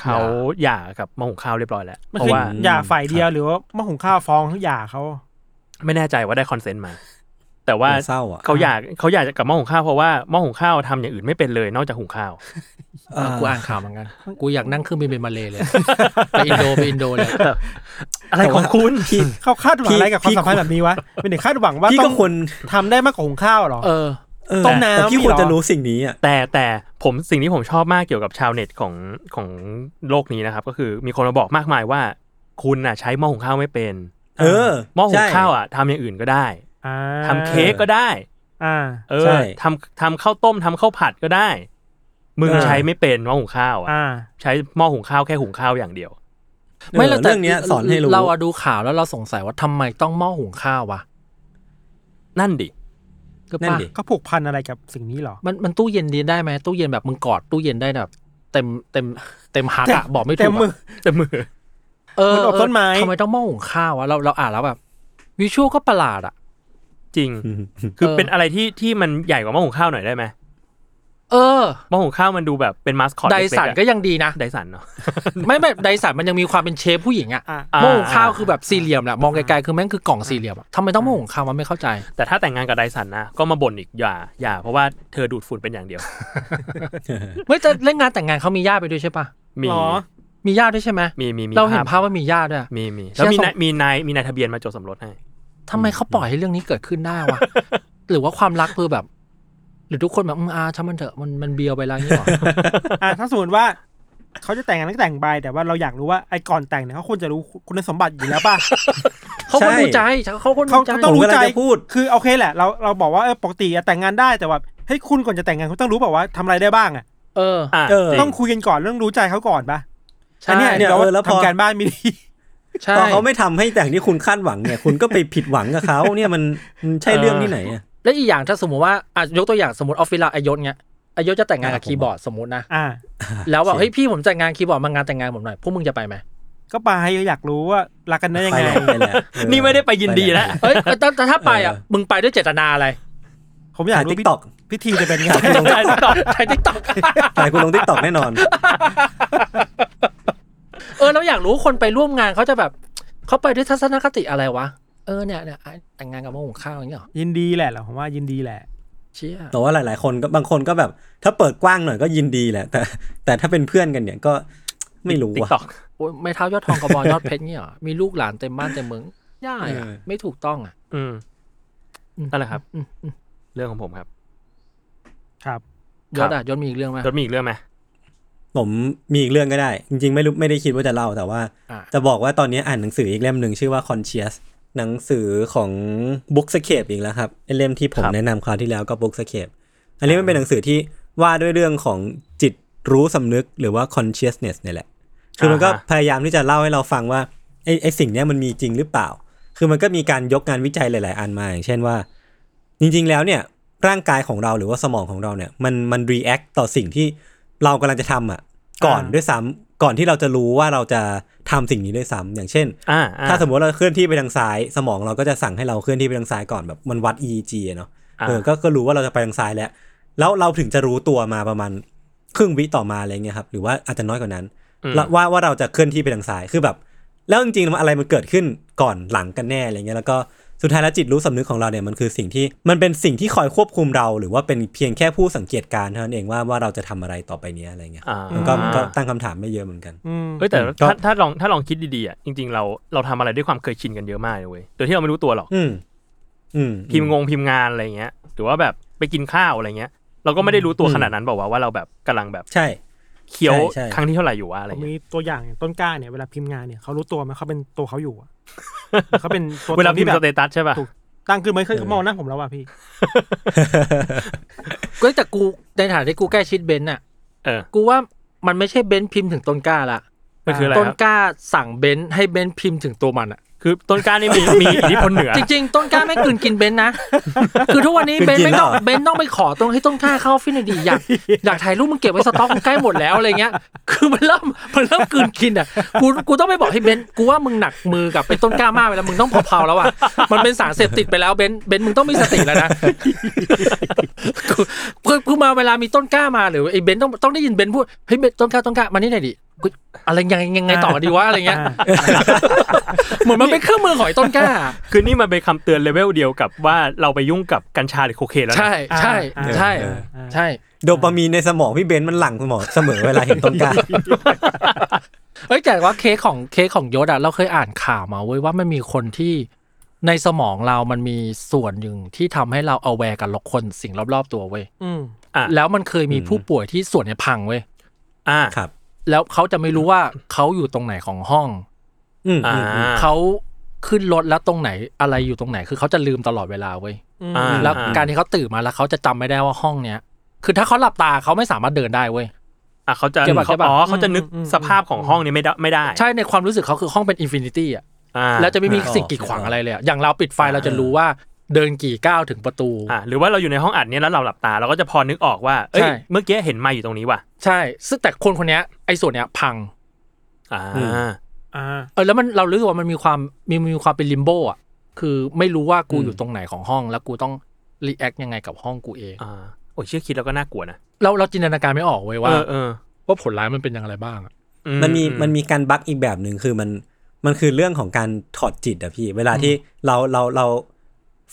เขาหย่ากับหมอหุงข้าวเรียบร้อยแล้วมันเพราะคือว่าหย่าฝ่ายเดียวหรือว่ามาหุงข้าวฟ้องหย่าเขา ไม่แน่ใจว่าได้คอนเซนต์มา แต่ว่าเศร้าอะเขาอยากเขาอยากกับหม้อหุงข้าวเพราะว่าหม้อหุงข้าวทำอย่างอื่นไม่เป็นเลย นอกจากหุงข้าวเออกูอ่านข่าวเหมือนกัน กูอยากนั่งเครื่องบินไปมาเลเลยไปอินโดไปอินโดเลยอะไรของคุณพี่เขาคาดหวังอะไรกับความพี่สัมพันธ์แบบนี้วะเป็นเด็กคาดหวังว่าพี่ต้ก็องควรทำได้มากกว่าหุงข้าวเหรอเออเออต้มน้ำแต่พี่นี่ควรเหรอจะรู้สิ่งนี้อะแต่แต่ผมสิ่งที่ผมชอบมากเกี่ยวกับชาวเน็ตของของโลกนี้นะครับ ก็คือมีคนมาบอกมากมายว่า คุณน่ะใช้หม้อหุงข้าวไม่เป็น เออหม้อหุงใช่ข้าวอะทำอย่างอื่นก็ได้อ่า ทำเค้กก็ได้ อ่า เอใช่อทำทำข้าวต้มทำข้าวผัดก็ได้ มึงเออใช้ไม่เป็นหม้อหุงข้าวอะอ่าใช้หม้อหุงข้าวแค่หุงข้าวอย่างเดียว ไม่เออแล้วแต่เรื่องเนี้ยสอนให้รู้เราอะดูข่าวแล้วเราสงสัยว่าทำไมต้องหม้อหุงข้าววะนั่นดิก็นั่นป่ะดิก็ผูกพันอะไรกับสิ่งนี้เหรอ มันมันตู้เย็นดีได้ไหมตู้เย็นแบบมึงกอดตู้เย็นได้แบบเต็มเต็มเต็มฮักอะบอกไม่ถูเต็กมมืออะแต่มือ เออมันอบต้นไม้ทำไมต้องหม้อหุงข้าววะเราเราอ่านแล้วแบบ วิชวลก็ประหลาดอะ จริง คือเป็นอะไรที่ที่มันใหญ่กว่าหม้อหุงข้าวหน่อยได้ไหมเออหม้อหุงข้าวมันดูแบบเป็นมาสคอตไดสันก็ยังดีนะไดสันเนาะไม่ไม่ไดสันมันยังมีความเป็นเชฟผู้หญิงอะอ่าอ่าหม้อหุงข้าวคือแบบสี่เหลี่ยมแหละมองไกลๆคือแม่งคือกล่องสี่เหลี่ยมอะทำไมต้องหม้อหุงข้าวมันไม่เข้าใจ แต่ถ้าแต่งงานกับไดสันนะก็มาบ่นอีกอย่าอย่าเพราะว่าเธอดูดฝุ่นเป็นอย่างเดียวเฮ้ยแต่เล่นงานแต่งงานเขามีญาติไปด้วยใช่ปะมีหรอมีญาติด้วยใช่ไหมมีมีมีเราเห็นภาพว่ามีญาติด้วยมีมีเชี่แล้วยมีส่งนายมีนายมีนายทะเบียนมาจดสมรสให้ ทำไมเขาปล่อยให้เรื่องนี้เกิดขึ้นได้วะหรือว่าความรักคือแบบ หรือทุกคนแบบอืมอาช่างมันเถอะมันมันเบียวไปแล้วนี่หรออ่าถ้าสมมติว่าเขาจะแต่งงานก็แต่งไปแต่ว่าเราอยากรู้ว่าไอ้ก่อนแต่งเนี่ยเขาควรจะรู้คุณสมบัติอยู่แล้วป่ะเขาคนดูใจเขาคนเขาดูใจเขาต้องผมรู้กำลัใจงจะพูด คือโอเคแหละเราเราบอกว่าเออปกติอะแต่งงานได้แต่ว่าให้ยคุณก่อนจะแต่งงานคุณต้องรู้แบบว่าทำอะไรได้บ้างอะเอออะเออจริงต้องคุยกันก่อนเรื่องรู้ใจเขาก่อนป่ะใช่อันเนี้ยเนี่ยเราเออแล้วพอทำการบ้านไม่ดี ใช่พอเขาไม่ทำให้แต่างที่คุณคาดหวังเนี่ย คุณก็ไปผิดหวังกับเขาเนี่ยมันมันใช่เรื่องที่ไหนอะและอีกอย่างถ้าสมมติว่าอะยกตัวอย่างสมมติออฟฟิศเราอายศเงี้ยอายศจะแต่งงานกับอ่าผมคีย์บอร์ดสมมตินะอ่าแล้วแบบจริงเฮ้ยพี่ผมแต่งงานคีย์บอร์ดมางานแต่งงานผมหน่อยพวกมึงจะไปไหมก็ไปอยากรู้ว่ารักกันได้ยังไปไงแหละไปแหละเออนี่ไม่ได้ไปยินดีแล้วเอ้ยแต่แต่ถ้าไปอะเออมึงไปด้วยเจตนาอะไร ผมอยากถ่ายรู้ TikTok พิธีจะเป็นไงถ่าย TikTok ถ่ายติ๊กต็อกถ่ายคุณลง TikTok แน่นอน เออเราอยากรู้คนไปร่วมงานเขาจะแบบเขาไปด้วยทัศนคติอะไรวะ เออเนี่ยเนี่ยแต่งงานกับหม้อหุงข้าวอย่างเงี้ยเหรอยินดีแหละเหรอผมว่ายินดีแหละเชี่ยแต่ว่าหลาย ๆ คนก็บางคนก็แบบ ถ้าเปิดกว้างหน่อยก็ยินดีแหละ แต่ แต่ถ้าเป็นเพื่อนกันเนี่ยก็ไม่รู้ติ๊กว่ะต็อกโอ้ยไม้เท้ายอดทองกระบองยอดเพชรเนี่ยเหรอมีลูกหลานเต็มบ้านเต็มเมืองย่าอะเออไม่ถูกต้องอะ อืมอืมนั่นแหละครับอืมอืมเรื่องของผมครับ ครับยศอะยศมีอีกเรื่องไหมรถมีอีกเรื่องไหม ผมมีอีกเรื่องก็ได้ จริงๆ ไม่รู้ไม่ได้คิดว่าจะเล่าแต่ว่าอะจะบอกว่าตอนนี้อ่านหนังสืออีกเล่มหนึ่งชื่อว่า Conscious หนังสือของ Bookscape อีกแล้วครับไอ้เล่มที่ผมครับแนะนำคราวที่แล้วก็ Bookscape อันนี้มันเป็นหนังสือที่ว่าด้วยเรื่องของจิตรู้สำนึกหรือว่า consciousness เนี่ยแหละ คือมันก็อ่าฮะพยายามที่จะเล่าให้เราฟังว่าไอ้ไอ้สิ่งเนี้ยมันมีจริงหรือเปล่า คือมันก็มีการยกงานวิจัยหลาย ๆ อันมา อย่างเช่นว่า จริง ๆ แล้วเนี่ยร่างกายของเราหรือว่าสมองของเราเนี่ยมันมันรีแอคต่อสิ่งที่ เรากำลังจะทำอะ ก่อนอ่าด้วยซ้ำก่อนที่เราจะรู้ว่าเราจะทำสิ่งนี้ด้วยซ้ำอย่างเช่นอ่าอ่ถ้าสมมติเราเคลื่อนที่ไปทางซ้าย สมองเราก็จะสั่งให้เราเคลื่อนที่ไปทางซ้ายก่อนแบบมันวัด EEG อะเนาะอ่าเออก็ก็รู้ว่าเราจะไปทางซ้ายแล้ว แล้วเราถึงจะรู้ตัวมาประมาณครึ่งวิต่อมาอะไรเงี้ยครับหรือว่าอาจจะน้อยกว่านั้นอืมแล้วว่าว่าเราจะเคลื่อนที่ไปทางซ้ายคือแบบ แล้วจริงๆมันอะไรมันเกิดขึ้นก่อนหลังกันแน่อะไรเงี้ยแล้วก็ สุดท้ายแล้วจิตรู้สำนึกของเราเนี่ยมันคือสิ่งที่มันเป็นสิ่งที่คอยควบคุมเรา หรือว่าเป็นเพียงแค่ผู้สังเกตการณ์เท่านั้นเองว่าว่าเราจะทำอะไรต่อไปเนี้ยอะไรเงี้ยอ่ามันก็ก็ตั้งคำถามไม่เยอะเหมือนกันอืมเอ้ยแต่ก็ถ้าถ้าลองถ้าลองคิดดีๆอะจริงๆเราเราทำอะไรด้วยความเคยชินกันเยอะมากเลยเว้ยโดยที่เราไม่รู้ตัวหรอกอืมอืมพิมพ์งงพิมพ์งานอะไรเงี้ย หรือว่าแบบไปกินข้าวอะไรเงี้ย เราก็ไม่ได้รู้ตัวขนาดนั้นบอกว่าวะว่าเราแบบกำลังแบบใช่ เคี้ยวใช่ใช่ ครั้งที่เท่าไหร่อยู่วะอะไรผมเงี้ยมีตัวอย่างอย่างต้นกล้าเนี่ยเวลาพิมพ์งานเนี่ยเขารู้ตัวไหมเขาเป็นตัวเขาอยู่อะเขาเป็นตัวเวลาตนพิมที่พ์แบสบ เตตัสใช่ป่ะ ถูก ตั้งขึ้นไม่เคยเออ มองหน้าผมแล้วว่ะพี่ ก็แต่กูในฐานะที่กูแก้ชิดเบนซ์น่ะ เออ กูว่ามันไม่ใช่เบนซ์พิมพ์ถึงต้นกล้าละมันคืออะไรต้นครับกล้าสั่งเบนซ์ให้เบนซ์พิมพ์ถึงตัวมันอะ คือต้นกล้านี่มีมีอิทธิพลเหนือ จริงๆ ต้นกล้าไม่กลืนกินเบนซ์นะ คือทุกวันนี้กลืนเบนซ์กินไม่ต้องแล้วเหรอเบนซ์ต้องไปขอตรงให้ต้นกล้าเข้าออฟฟิศหน่อยดีอยากอยากถ่ายรูปมึงเก็บไว้สต็อกมันใกล้หมดแล้วอะไรเงี้ย คือมันเริ่มมันเริ่มกลืนกินอะ กูกูต้องไปบอกให้เบนซ์กูว่ามึงหนักมือกับเป็นต้นกล้ามากไปแล้วมึงต้องเพลาๆแล้วอะ มันเป็นสารเสพติดไปแล้วเบนซ์เบนซ์มึงต้องมีสติแล้วนะคือคือคือมาเวลามีต้นกล้ามาหรือไอ้เบนซ์ต้องต้องได้ยินเบนซ์พูดเฮ้ยเบนซ์ต้นกล้าต้นกล้ามานี่หน่อยดิกู อะไรยังไงยังไงต่อดีวะอะไรเงี้ยเหมือนมันเป็นเครื่องมือของไอ้ต้นกล้า คือนี่มันเป็นคำเตือนเลเวลเดียวกับว่าเราไปยุ่งกับกัญชาหรือโคเคนแล้วนะใช่ใช่อ่าใช่อ่าอ่าใช่โดปามีนในสมองพี่เบนซ์มันหลั่งสมองเสมอเวลาเห็นต้นกล้าเอ้ยแต่ว่าเค้กของเค้กของยศอะเราเคยอ่านข่าวมาเว้ยว่ามันมีคนที่ในสมองเรามันมีส่วนหนึ่งที่ทำให้เรา aware กับคนสิ่งรอบๆตัวเว้ยอืมอะแล้วมันเคยมีผู้ป่วยที่ส่วนเนี้ยพังเว้ยอ่าครับ แล้วเขาจะไม่รู้ว่าเขาอยู่ตรงไหนของห้องอืมอ่าอืมอืมเขาขึ้นรถแล้วตรงไหนอะไรอยู่ตรงไหน คือเขาจะลืมตลอดเวลาเว้ยอ่าแล้วการที่เขาตื่นมาแล้วเขาจะจำไม่ได้ว่าห้องเนี้ยคือถ้าเขาหลับตาเขาไม่สามารถเดินได้เว้ยอะเขาจะ get ปะเขา get ปะอ๋อเขาจะนึกสภาพของห้องนี้ไม่ได้ไม่ได้ ใช่ในความรู้สึกเขาคือห้องเป็น infinity อะอ่าแล้วจะไม่มีสิ่งกีดขวางอะไรเลยอะอย่างเราปิดไฟเราจะรู้ว่า เดินกี่ก้าวถึงประตูอ่าหรือว่าเราอยู่ในห้องอัดเนี้ยแล้วเราหลับตาเราก็จะพอนึกออกว่าเอ้ยใช่เมื่อกี้เห็นไมค์อยู่ตรงนี้ว่ะใช่ ซึ่งแต่คนคนเนี้ยไอ้ส่วนเนี้ยพังอ่าอืมอ่าเออแล้วมันเรารู้สึกว่ามันมีความมีมีความเป็น limbo อะคือไม่รู้ว่ากูอืมอยู่ตรงไหนของห้อง แล้วกูต้อง react ยังไงกับห้องกูเองอ่าโอ้ยเชื่อคิดแล้วก็น่ากลัวนะเราเราจินตนาการไม่ออกเว้ยเอว่าอเออว่าผลร้ายมันเป็นอย่างไรบ้างอะอืมันมีมันมีการ bug อีกแบบหนึ่งคือมันมันคือเรื่องของการถอดจิตอะพี่ เวลาที่เราเราเรา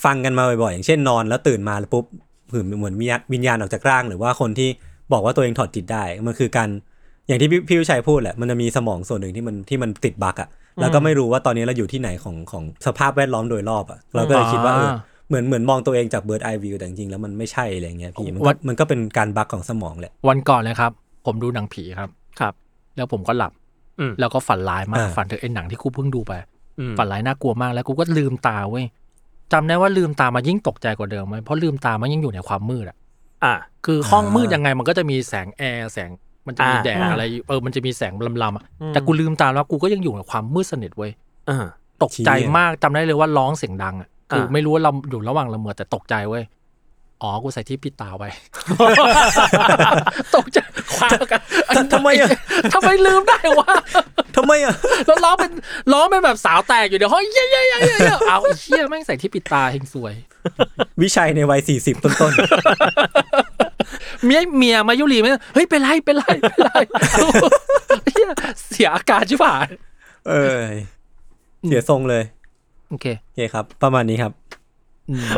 ฟังกันมาบ่อยๆอย่างเช่นนอนแล้วตื่นมาแล้วปุ๊บหืมเหมือนวิญญาณวิญญาณออกจากร่าง หรือว่าคนที่บอกว่าตัวเองถอดจิตได้ มันคือการอย่างที่พี่พี่วิชัยพูดแหละมันจะมีสมองส่วนหนึ่งที่มันที่มันติดบั๊กอะแล้วก็ไม่รู้ว่าตอนนี้เราอยู่ที่ไหนของของสภาพแวดล้อมโดยรอบอะเราก็เลยคิดว่าเออเหมือนเหมือนมองตัวเองจากเบิร์ดไอวิวแต่จริงๆแล้วมันไม่ใช่อะไรเงี้ยพี่มันก็มันก็เป็นการบั๊กของสมองแหละวันก่อนเลยครับ ผมดูหนังผีครับครับ แล้วผมก็หลับอืมแล้วก็ฝันร้ายมากอ่าฝันถึงไอ้หนังที่กูเพิ่งดูไปอืมฝันร้ายน่ากลัวมากแล้วกูก็ลืมตาเว้ย จำได้ว่าลืมตามายิ่งตกใจกว่าเดิมไหมเพราะลืมตามันยังอยู่ในความมืดอะอ่าคือห้องมืดยังไงมันก็จะมีแสงแอร์แสงมันจะมีอ่าแดดอะไรเออมันจะมีแสงลำๆอะแต่กูลืมตาแล้วกูก็ยังอยู่ในความมืดสนิทเว้ยอ่าตกใจเชี่ยมากจำได้เลยว่าร้องเสียงดังอะคืออ่าไม่รู้ว่าเราอยู่ระหว่างละเมอแต่ตกใจเว้ย อ๋อ กูใส่ที่ปิดตาไว้ ตกใจคว้ากันทำไมอะทำไมลืมได้วะทำไมอะแล้วร้องเป็นร้องเป็นแบบสาวแตกอยู่เดี๋ยวห้องเย้ยเย้ยเย้ยเย้ยเอาไอ้เชี่ยแม่งใส่ที่ปิดตาเฮงสวย วิชัยในวัยสี่สิบต้นๆ เมียเมียมายุรีไหมเฮ้ย เป็นไร เป็นไร เป็นไรเหี้ยเสียอาการชิบหายเออเสียทรงเลย โอเค โอเคครับ ประมาณนี้ครับอืม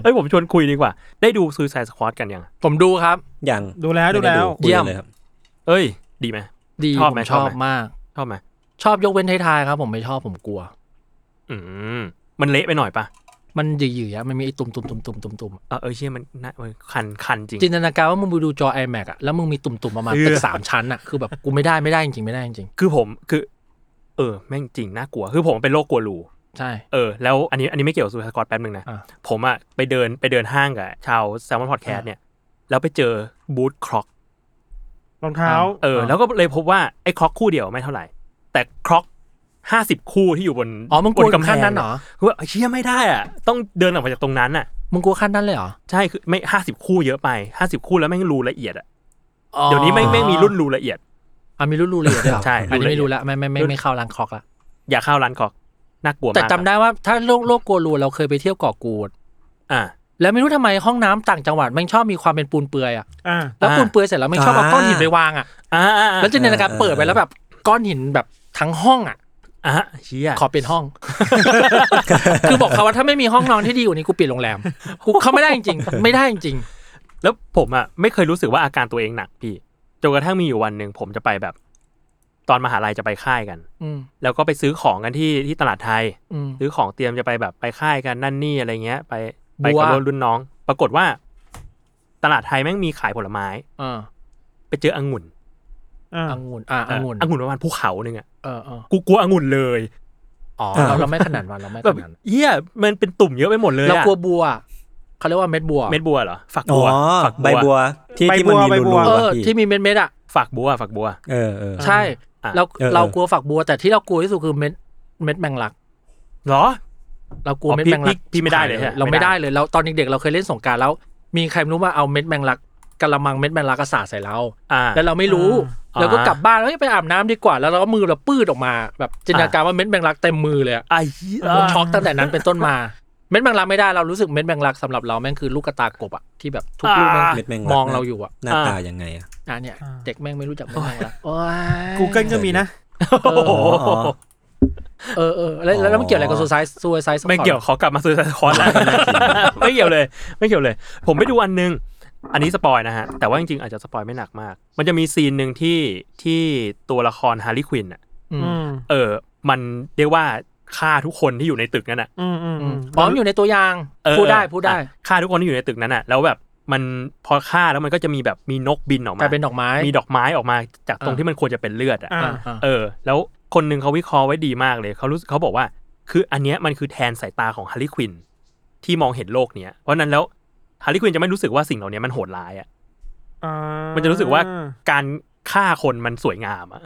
เอ้ยผมชวนคุยดีกว่า ได้ดูซูซายสควอตกันยัง ผมดูครับอย่างดูแล้วดูแล้วคุยกันเลยครับ เอ้ย ดีไหมดีชอบไหมผมชชอบอบไหมมาก ชอบไหมชอบยกเว้นท้ายๆครับ ผมไม่ชอบผมกลัว อืมมันเละไปหน่อยปะมันหยืดๆอะมันมีไอ้ตุ่มๆตุ่มๆตุ่มๆตุ่มๆตุ่มเออเออเชี่ยมันน่ามันคันคันจริงจินตนาการว่ามึงไปดูจอ iMac อะแล้วมึงมีตุ่มๆประมาณเออตึกสามชั้นอะคือแบบกูไม่ได้ไม่ได้จริงๆไม่ได้จริงคือผมคือ เออ แม่งจริงน่ากลัว คือผมเป็นโรคกลัวรูๆ ใช่เออแล้วอันนี้อันนี้ไม่เกี่ยวกับซูสกอตแป๊บนึงนะอ่าผมอะไปเดินไปเดินห้างกับชาวแซมมอนพอดแคสต์เนี่ย แล้วไปเจอบูธคร็อกรองเท้า เออ แล้วก็เลยพบว่าไอ้คร็อกคู่เดียวไม่เท่าไหร่ แต่คร็อกห้าสิบคู่ที่อยู่บนอ๋อมึงกลัวบถึงขั้นนั้นเหรอคือว่าเชี่ยไม่ได้อะต้องเดินออกมาจากตรงนั้นอะมึงกลัวขั้นนั้นเลยเหรอ ใช่คือไม่ห้าสิบคู่เยอะไปห้าสิบคู่แล้วแม่งรูละเอียดอะเดี๋ยวนี้ไม่ไม่มีรุ่นรูละเอียดอะมีรุ่นรูเลยด้วยเหรอใช่อันนี้ไม่รูรู้ละเอียดละไม่ไม่ไม่ไม่เข้าร้านคอกละอย่าเข้าร้านคร็อก น่ากลัวมากแต่จำได้ว่าถ้าโลกโลกกลัวรูเราเคยไปเที่ยวเกาะกูด อ่าแล้วไม่รู้ทำไมห้องน้ำต่างจังหวัดมันชอบมีความเป็นปูนเปือยอะอ่าแล้วอ่าปูนเปือยเสร็จแล้วมันชอบเอาก้อนหินไปวางอะอ่าอ่าอ่าแล้วจินตนาการเปิดไปแล้วแบบก้อนหินแบบทั้งห้องอะอะเชี่ยขอเป็นห้อง คือบอกเขาว่าถ้าไม่มีห้องนอนที่ดีกว่านี้กูปิดโรงแรมกูเข้าไม่ได้จริงๆไม่ได้จริงแล้วผมอะไม่เคยรู้สึกว่าอาการตัวเองหนักพี่จนกระทั่งมีอยู่วันหนึ่งผมจะไปแบบ ตอนมหาลัยจะไปค่ายกันอืมแล้วก็ไปซื้อของกันที่ที่ตลาดไทยอืมซื้อของเตรียมจะไปแบบไปค่ายกันนั่นนี่อะไรเงี้ย ไปไปบัวกับรุ่นรุ่นน้อง ปรากฏว่า ตลาดไทยแม่งมีขายผลไม้อ่าไปเจอองุ่นอ่าองุ่นอ่าเออองุ่นองุ่นประมาณภูเขาหนึ่งอะเออเออกูกลัวองุ่นเลยอ๋อเราเราไม่ขนาดนั้นเราไม่ขแบบนาดนั้นเหี้ยมันเป็นตุ่มเยอะไปหมดเลยเราอะกลัวบัวเขาเรียกว่าเม็ดบัว เม็ดบัวเหรอฝักอ๋อบัวฝักใบบัว ที่ใบที่บัมันวมีใบบัรูวๆเออะอพี่ที่มีเม็ดเม็ดๆอะฝักบัวฝักบัว เออเออใช่อะ เราเออเรากลัวฝักบัวแต่ที่เรากลัวที่สุดคือเม็ดเม็ดแมงลักเหรอ เรากลัวอ๋อเม็ดพี่แมงลักพี่พี่ไม่ได้เลยใช่ไหมเราไม่ไม่ได้ได้เลยเราตอนเด็กๆเราเคยเล่นสงกรารแล้ว มีใครไม่รู้ว่าเอาเม็ดแมงลักกระมังเม็ดแมงลักกระสาดใส่เราอ่าแล้วเราไม่รู้อ่าเราก็กลับบ้านเฮ้ยไปอาบน้ำดีกว่า แล้วเราก็มือเราปื้ดออกมา แบบจินตนาการว่าเม็ดแมงลักเต็มมือเลยอะไอ้เหี้ยผมช็อกตั้งแต่นั้นเป็นต้นมา เม็ดแมงลักไม่ได้เรารู้สึกเม็ดแมงลักสำหรับเราแม่งคือลูกกระตากบอะที่แบบทุกลูกแม่งเม็ดแมงมองเราอยู่อะหน้าตายังไงอะอะเนี่ยอ่าเด็กแม่งไม่รู้จักเม็ดแมงลักโอ้ยกูเกิลก็มีนะเอออ๋ออ๋อเออเออแล้วแล้วแล้วมันเกี่ยวอะไรกับซูซาย Suicide ไม่เกี่ยวขอกลับมา Suicide Squad แล้วไม่เกี่ยวเลย ไม่เกี่ยวเลย ผมไปดูอันนึง อันนี้ spoil นะฮะ แต่ว่าจริงๆอาจจะ spoil ไม่หนักมาก มันจะมี scene หนึ่งที่ที่ตัวละครฮาร์ลีควินอะอือืมมเออ มันเรียกว่า ฆ่าทุกคนที่อยู่ในตึกนั้นอะอืมอืมอือืมมอ๋อมันอยู่ในตัวอย่างเออพูดได้เออพูดได้อะฆ่าทุกคนที่อยู่ในตึกนั้นอะ แล้วแบบมันพอฆ่าแล้วมันก็จะมีแบบมีนกบินออกมากลายเป็นดอกไม้ มีดอกไม้ออกมาจากตรงอ่าที่มันควรจะเป็นเลือดอะอ่าอ่าอ่าเออ แล้วคนหนึ่งเขาวิเคราะห์ไว้ดีมากเลยเขารู้สึกเขาบอกว่า คืออันเนี้ยมันคือแทนสายตาของฮาร์ลีควินที่มองเห็นโลกเนี้ยเพราะฉะนั้นแล้วฮาร์ลีควินจะไม่รู้สึกว่าสิ่งเหล่านี้มันโหดร้ายอะอ่ามันจะรู้สึกว่าการฆ่าคนมันสวยงามอะ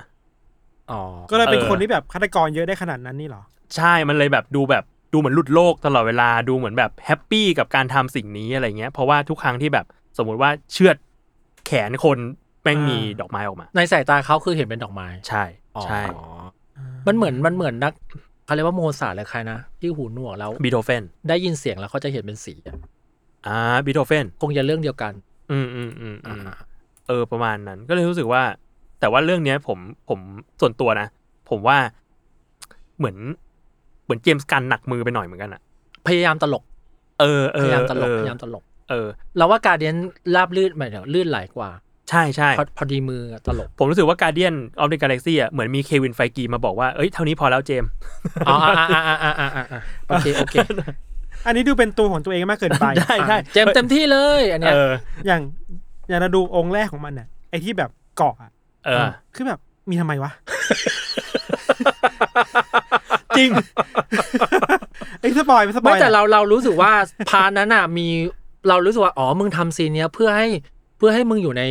อ๋อก็เลยเป็นเออคนที่แบบฆาตกรเยอะได้ขนาดนั้นนี่เหรอ ใช่มันเลยแบบดูแบบดูเหมือนหลุดโลกตลอดเวลาดูเหมือนแบบ happy กับการทำสิ่งนี้อะไรเงี้ยเพราะว่าทุกครั้งที่แบบสมมุติว่าเชือดแขนคนแม่งมีอ่าดอกไม้ออกมา ในสายตาเขาคือเห็นเป็นดอกไม้ ใช่ใช่อ๋อมันเหมือนมันเหมือนนักเขาเรียกว่าโมซาร์ทหรือใครนะ ที่หูหนวกแล้วบีโธเฟนได้ยินเสียงแล้วเขาจะเห็นเป็นสีอะอ่าบีโธเฟนคงจะเรื่องเดียวกัน อืมอืมอืมอือ่าเออประมาณนั้น ก็เลยรู้สึกว่า แต่ว่าเรื่องเนี้ยผมผมส่วนตัวนะ ผมว่าเหมือน เหมือนเจมส์กันหนักมือไปหน่อยเหมือนกันอะพยายามตลก เออเออพยายามตลกเออพยายามตลก เออ เราว่า Guardian ราบลื่นหมายถึงลื่นไหลกว่า ใช่ใช่พอพอดีมืออะตลก ผมรู้สึกว่า Guardians of the Galaxy อะเหมือนมีเควินไฟกีมาบอกว่าเอ้ยเท่านี้พอแล้วเจมส์อ๋ออ่าอ่าอ่าอ่าอ่าอ่าโอเคโอเคอันนี้ดูเป็นตัวของตัวเองมากเกินไปได้ได้เจมส์เต็มที่เลยอันเนี้ยเอออย่างอย่างเราดูองก์แรกของมันเนี่ยไอ้ที่แบบเกาะอะเออคือแบบมีทำไมวะ จริงไอ้ spoil ไม่ spoil ไม่แต่อะเราเรารู้สึกว่า part นั้นอะมีเรารู้สึกว่าอ๋อมึงทำ scene เนี้ยเพื่อให้เพื่อให้มึงอยู่ใน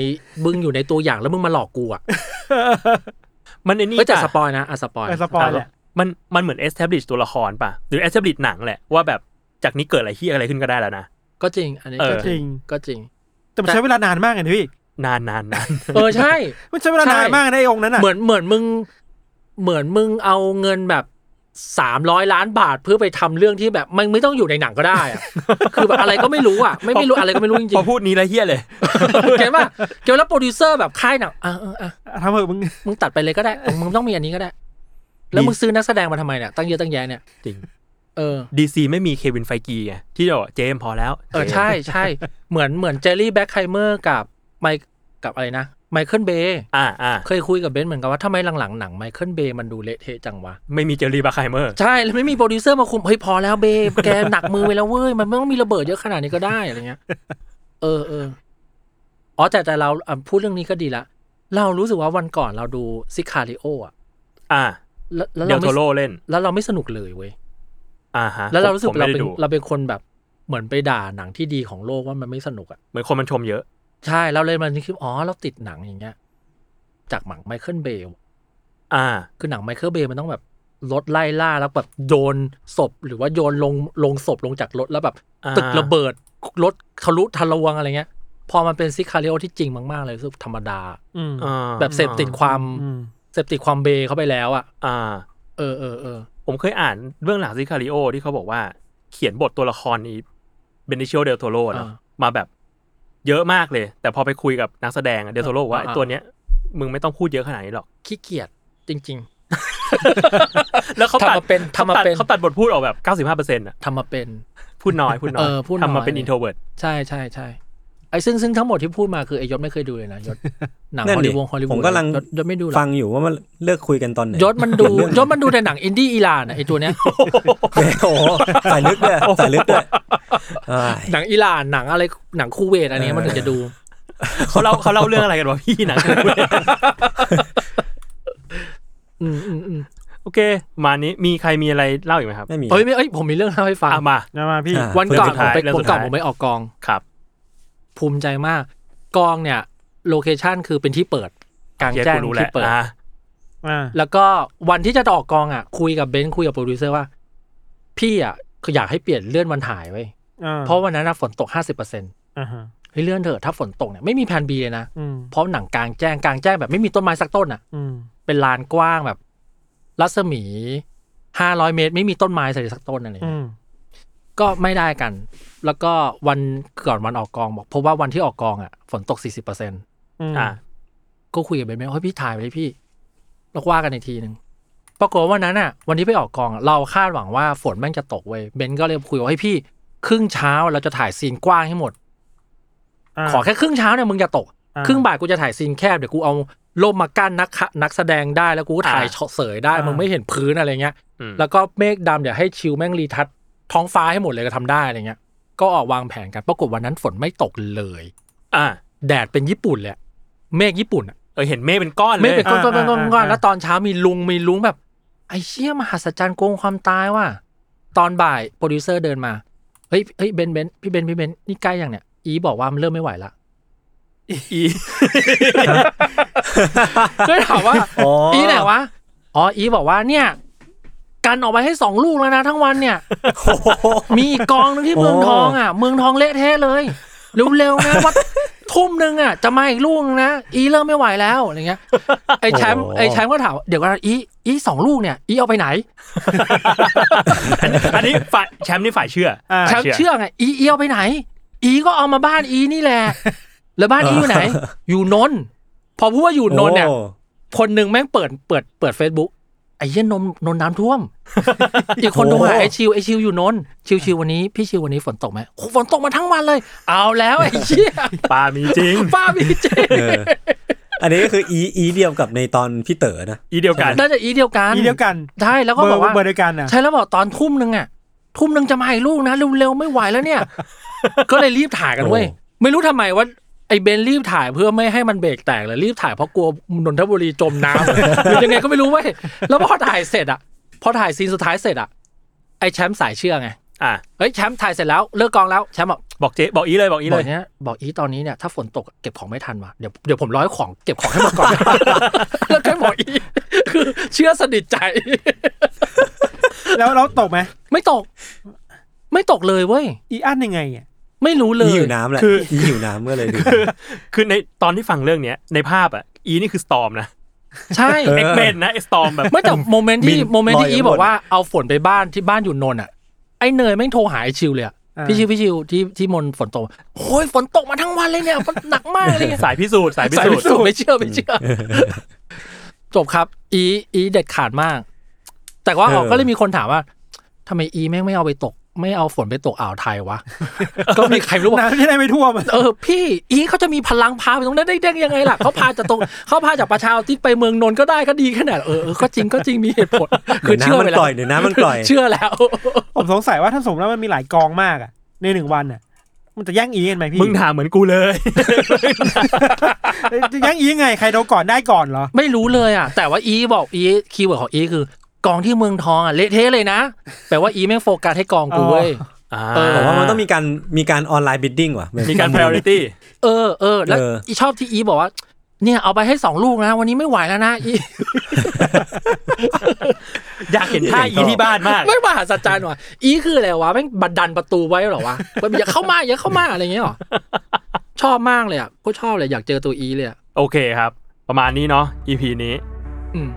มึงอยู่ในตัวอย่างแล้วมึงมาหลอกกูอะมันไอ้นี่เฮ้ยแต่ป่ะ spoil นะอะ spoil เออ spoil แหละมันมันเหมือน establish ตัวละครป่ะ หรือ establish หนังแหละว่าแบบจากนี้เกิดอะไรที่อะไรขึ้นก็ได้แล้วนะก็จริง อันนี้เออก็จจริริงงก็จริง แต่มันใช้เวลานานมากเลยนะพี่นานนานนานเออใช่ มันใช้เวลานานมากนะไอ้องก์นั้นอะเหมือนเหมือนมึง เหมือนมึงเอาเงินแบบ สามร้อยล้านบาทเพื่อไปทำเรื่องที่แบบมันไม่ต้องอยู่ในหนังก็ได้อะคือแบบอะไรก็ไม่รู้อะไม่ไม่รู้อะไรก็ไม่รู้จริงพอพูดนี้แล้วเหี้ยเลยๆเห็นป่ะเกี่ยวแล้วโปรดิวเซอร์แบบค่ายหนังอะเอออะทำเหอะมึงมึงตัดไปเลยก็ได้มึงต้องมีอันนี้ก็ได้ แล้วมึงซื้อนักแสดงมาทำไมเนี่ยตั้งเยอะตั้งแยะเนี่ยจริงเออ DC ไม่มีเควินไฟกีไงที่จะบอกเจมส์พอแล้ว เออใช่ใช่เหมือนเหมือน Jerry Bruckheimer กับไมกับอะไรนะ ไมเคิลเบย์อ่าอ่าเคยคุยกับเบนซ์เหมือนกันว่าทำไมหลังๆหนังไมเคิลเบย์มันดูเละเทะจังวะ ไม่มีเจอรี่ Bruckheimer ใช่แล้วไม่มีโปรดิวเซอร์มาคุมเฮ้ยพอแล้วเบย์แกหนักมือไปแล้วเว้ย มันไม่ต้องมีระเบิดเยอะขนาดนี้ก็ได้อะไรเงี้ย เออเอออ๋อแต่แต่เราอะพูดเรื่องนี้ก็ดีละ เรารู้สึกว่าวันก่อนเราดู Sicario อะอ่าแล้วแล้วเดเราลโทไม่โรเล่น แล้วเราไม่สนุกเลยเว้ยอ่าฮะ แล้วเรารู้สึกผมเราไม่เป็นได้ดูเราเป็นคนแบบเหมือนไปด่าหนังที่ดีของโลกว่ามันไม่สนุกอะเหมือนคนมันชมเยอะ ใช่เราเลยมันคิดอ๋อเราติดหนังอย่างเงี้ย จากหนังไมเคิลเบย์อ่า คือหนังไมเคิลเบย์มันต้องแบบรถไล่ล่าแล้วแบบโยนศพหรือว่าโยนลงลงศพลงจากรถแล้วแบบอ่าตึกระเบิดรถทะลุทะลวงอะไรเงี้ย พอมันเป็น Sicario ที่จริงมากๆเลยรู้สึกธรรมดาอืมอ่าแบบเสพติดความอืมเสพติดความเบย์เข้าไปแล้วอะ อ่า เออเออเออผมเคยอ่านเรื่องหลัง Sicario ที่เขาบอกว่าเขียนบทตัวละครนี้เบนิชิโอเดลโทโรนะอ่ามาแบบ เยอะมากเลย แต่พอไปคุยกับนักแสดงเดลโทโรว่าอ่าไอ้ตัวเนี้ย มึงไม่ต้องพูดเยอะขนาดนี้หรอกขี้เกียจจริงแล้วเขาตัดทำมาเป็นเขาทำมาตัดเป็นเขาตัดบทพูดออกแบบเก้าสิบห้าเปอร์เซ็นต์อะๆทำมาเป็น พูดน้อยพูดน้อยเออพูดน้อยทำมาเป็น introvertใช่ใช่ใช่ ไอ้ซึ่งซึ่งทั้งหมดที่พูดมาคือไอ้ยศไม่เคยดูเลยนะยศหนังนั่นฮอลดิลีวูดฮอลลีวูดผมกำลังยศยศไม่ดูหรอกฟังอยู่ว่ามันเลิกคุยกันตอนไหนยศมันดูยศมันดูแต่หนังอินดี้อิหร่านอะไอ้ตัวเนี้ยโอ้โหสายลึกด้วยสายลึกด้วยอ้ายหนังอิหร่านหนังอะไรหนังคูเวตอันนี้มันถึงจะดูเขาเล่าเขาเล่าเรื่องอะไรกันวะพี่หนังอืมอืมอืมโอเคประมาณนี้มีใครมีอะไรเล่าอีกไหมครับไม่มีเอ้ยไม่เอ้ยผมมีเรื่องเล่าให้ฟังอะมานะมาพี่อ่าวันก่อนเรื่องสุดท้ายผมไปเรื่องสุวันดก่อนท้ายผมไปออกกองครับ ภูมิใจมาก กองเนี่ย location คือเป็นที่เปิดกลางแจ้งเฮียกูรู้แหละที่เปิดอ่าอ่าแล้วก็วันที่จะออกกองอะ คุยกับเบนซ์คุยกับโปรดิวเซอร์ว่า พี่อะคืออยากให้เปลี่ยนเลื่อนวันถ่ายว้ยอ่าเพราะวันนั้นนะฝนตกห้าสิบเปอร์เซ็นต์อ่าฮะเฮ้ยเลื่อนเถอะถ้าฝนตกเนี่ยไม่มีแผน B เลยนะอืมเพราะหนังกลางแจ้งกลางแจ้งแบบไม่มีต้นไม้สักต้นอะอืมเป็นลานกว้างแบบ รัศมีห้าร้อยเมตร ไม่มีต้นไม้ใส่สักต้นอะไรอย่างอืเงี้ยอืมก็ไม่ได้กัน แล้วก็วันก่อนวันออกกองบอกเพราะว่าวันที่ออกกองอะ ฝนตกสี่สิบเปอร์เซ็นอืมอ่าก็คุยกับเบนซ์ว่าเฮ้ยพี่ถ่ายไปเลยพี่แล้วว่ากันอีกทีหนึ่งปรากฏว่าวันนั้นอะ วันที่ไปออกกองอะเราคาดหวังว่าฝนแม่งจะตกเว้ยเบนซ์ก็เลยคุยว่าเฮ้ยพี่ ครึ่งเช้าเราจะถ่าย scene กว้างให้หมดอ่าขอแค่ครึ่งเช้าเนี่ยมึงอย่าตกอ่าครึ่งบ่ายกูจะถ่าย scene แคบเดี๋ยวกูเอาร่มมากั้นนักขะนักแสดงได้แล้วกูก็ถ่ายอ่าช็อตเสยได้อ่ามึมึงไม่เห็นพื้นอะไรเงี้ยอืมแล้วก็เมฆดำเดี๋ยวให้ชิวแม่ง retouch ท้องฟ้าให้หมดเลยก็ทำได้อะไรเงี้ย ก็ออกวางแผนกัน ปรากฏวันนั้นฝนไม่ตกเลย อ่า แดดเป็นญี่ปุ่นเลยอะเมฆญี่ปุ่นอะเออเห็นเมฆเป็นก้อนเลยเมฆเป็นก้อนอ่าๆเป็นก้อนๆอ่าก้อนอ่าแล้วตอนเช้ามีลุงมีลุงแบบ ไอ้เชี่ยมหัศจรรย์โกงความตายว่ะตอนบ่ายโปรดิวเซอร์เดินมาเฮ้ยเฮ้ยเบนเบนพี่เบนพี่เบนนี่ใกล้ยังเนี่ยอีบอกว่ามันเริ่มไม่ไหวละอีก็ถามว่าอ๋ออีไหนวะอ๋ออีบอกว่าเนี่ย กันออกไปให้สองลูกแล้วนะทั้งวันเนี่ยมีอีกกองหนึงที่เมืองทองอะ เมืองทองเละเทะเลยเร็วๆนะวัดทุ่มหนึ่งอะจะมาอีกลูกนึงนะ อีเริ่มไม่ไหวแล้วอะไรเงี้ยไอ้แชมป์โอ้ไอ้แชมป์ก็ถามเดี๋ยวก่อนอีอีสองลูกเนี่ย อีเอาไปไหน อันนี้ฝ่ายแชมป์นี่ฝ่ายเชื่ออ่าแชมป์เชื่อไงอีอีเอาไปไหน อีก็เอามาบ้านอีนี่แหละแล้วบ้านอีอยู่ไหน อยู่นนท์พอพูดว่าอยู่นนท์เนี่ยโอ้คนหนึ่งแม่งเปิดเปิดเปิดเฟซบุ๊ก ไอ้เหี้ยนนนนน้ำท่วม อีกคนโทรหาไอ้ชิวไอ้ชิวอยู่นนท์ชิวชิววันนี้พี่ชิววันนี้ฝนตกไหมโอ้ฝนตกมาทั้งวันเลย เอาแล้วไอ้เหี้ยปลามีจริงป้ามีเจเอออันนี้ก็คืออีอีเดียวกับในตอนพี่เต๋อนะอีเดียวกันน่าจะอีเดียวกันอีเดียวกันใช่แล้วก็บอกว่าเบอร์เดียวกันอะใช่แล้วบอกตอนทุ่มหนึ่งอะทุ่มหนึ่งจะมาอีกลูกนะเร็วๆไม่ไหวแล้วเนี่ย ก็เลยรีบถ่ายกันเว้ยโอ้ไม่รู้ทำไมว่า ไอ้เบนรีบถ่ายเพื่อไม่ให้มันเบรกแตกเลยรีบถ่ายเพราะกลัวนนทบุรีจมน้ำหรือยังไงก็ไม่รู้เว้ยแล้วพอถ่ายเสร็จอะพอถ่ายซีนสุดท้ายเสร็จอะไอ้แชมป์สายเชื่อไงอ่าเฮ้ยแชมป์ถ่ายเสร็จแล้วเลิกกองแล้วแชมป์บอกบอกเจ๊บอกอีเลยบอกอีบเลอกยเนี้ยบอกอีตอนนี้เนี่ยถ้าฝนตกเก็บของไม่ทันว่ะเดี๋ยวเดี๋ยวผมร้อยของเก็บของให้หมดก่อนแล้วก็บอกอีคือเชื่อสนิทใจ แล้วเราตกไหมไม่ตก ไม่ตกเลยเว้ยอีอันยังไงอะ ไม่รู้เลอียหิวน้ำแหละคืออีหิวน้ำก็เลยดูคือในตอนที่ฟังเรื่องเนี้ยในภาพอะอีนี่คือ Storm นะใช่เออ X-Men นะไอ Storm แบบไม่แต่ moment ที่บิน moment ที่ลอยอีข้างบนบอกว่าเอาฝนไปบ้านที่บ้านอยู่นนท์อะไอ้เนยแม่งโทรหาไอ้ชิวเลยอะอ่าพี่ชิวพี่ชิวที่ที่มนฝนตกโอ้ยฝนตกมาทั้งวันเลยเนี่ยมันหนักมากเลยสายพิสูจน์สายพิสายสูพิจน์สูจน์ไม่เชื่อไม่เชื่อ จบครับ อีอีเด็ดขาดมาก แต่ว่าเออก็เลยมีคนถามว่าทำไมอีแม่งไม่เอาไปตก ไม่เอาฝนไปตกอ่าวไทยวะ ก็มีใครรู้ว่าน้ำจะได้ไม่ท่วมเออพี่อีเขาจะมีพลังพาไปตรงนั้นได้ได้ยังไงล่ะเขาพาจากตรงเขาพาจากประชาอุทิศไปเมืองนนท์ก็ได้ก็ดีแค่ไหนเออเออก็จริงก็จริงมีเหตุผลเดี๋ยวเชื่อน้ำมันไปแล้ปวล่อยเดี๋ยวน้ำมันปล่อยเชื่อแล้ว ผมสงสัยว่าถ้าสมมติว่ามันมีหลายกองมากอะ ในหนึ่งวันอะ มันจะแย่งอีกันไหมพี่มึงถามเหมือนกูเลยจะแย่งอียังไงใครโดนก่อนได้ก่อนเหรอไม่รู้เลยอะแต่ว่าอีบอกอี keyword ของอีคือ กองที่เมืองทองอะเละเทะเลยนะ แปลว่าอีแม่งโฟกัสให้กองกูเว้ยเออบอกว่ามันต้องมีการมีการ online bidding ว่ะ มีการ priority เออเออแล้วเอออีชอบที่อีบอกว่า เนี่ยเอาไปให้สองลูกนะ วันนี้ไม่ไหวแล้วนะอีอยากเห็นท่าอีที่บ้านมากไม่มหัศจรรย์ว่ะอีคืออะไรวะแม่งบันดันประตูไว้เหรอวะแบบอย่าเข้ามาอย่าเข้ามาอะไรอย่างเงี้ยหรอชอบมากเลยอะก็ชอบเลยอยากเจอตัวอีเลยอะโอเคครับ ประมาณนี้เนาะ EP นี้ อืม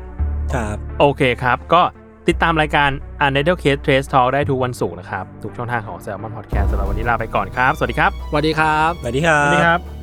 ครับโอเคครับ ก็ติดตามรายการ u n d e r t a l e Case Trace Talk ได้ทุกวันศุกร์นะครับ ทุกช่องทางของ Salmon Podcast สำหรับวันนี้ลาไปก่อนครับ สวัสดีครับ สวัสดีครับ สวัสดีครัสวัสดีบครับ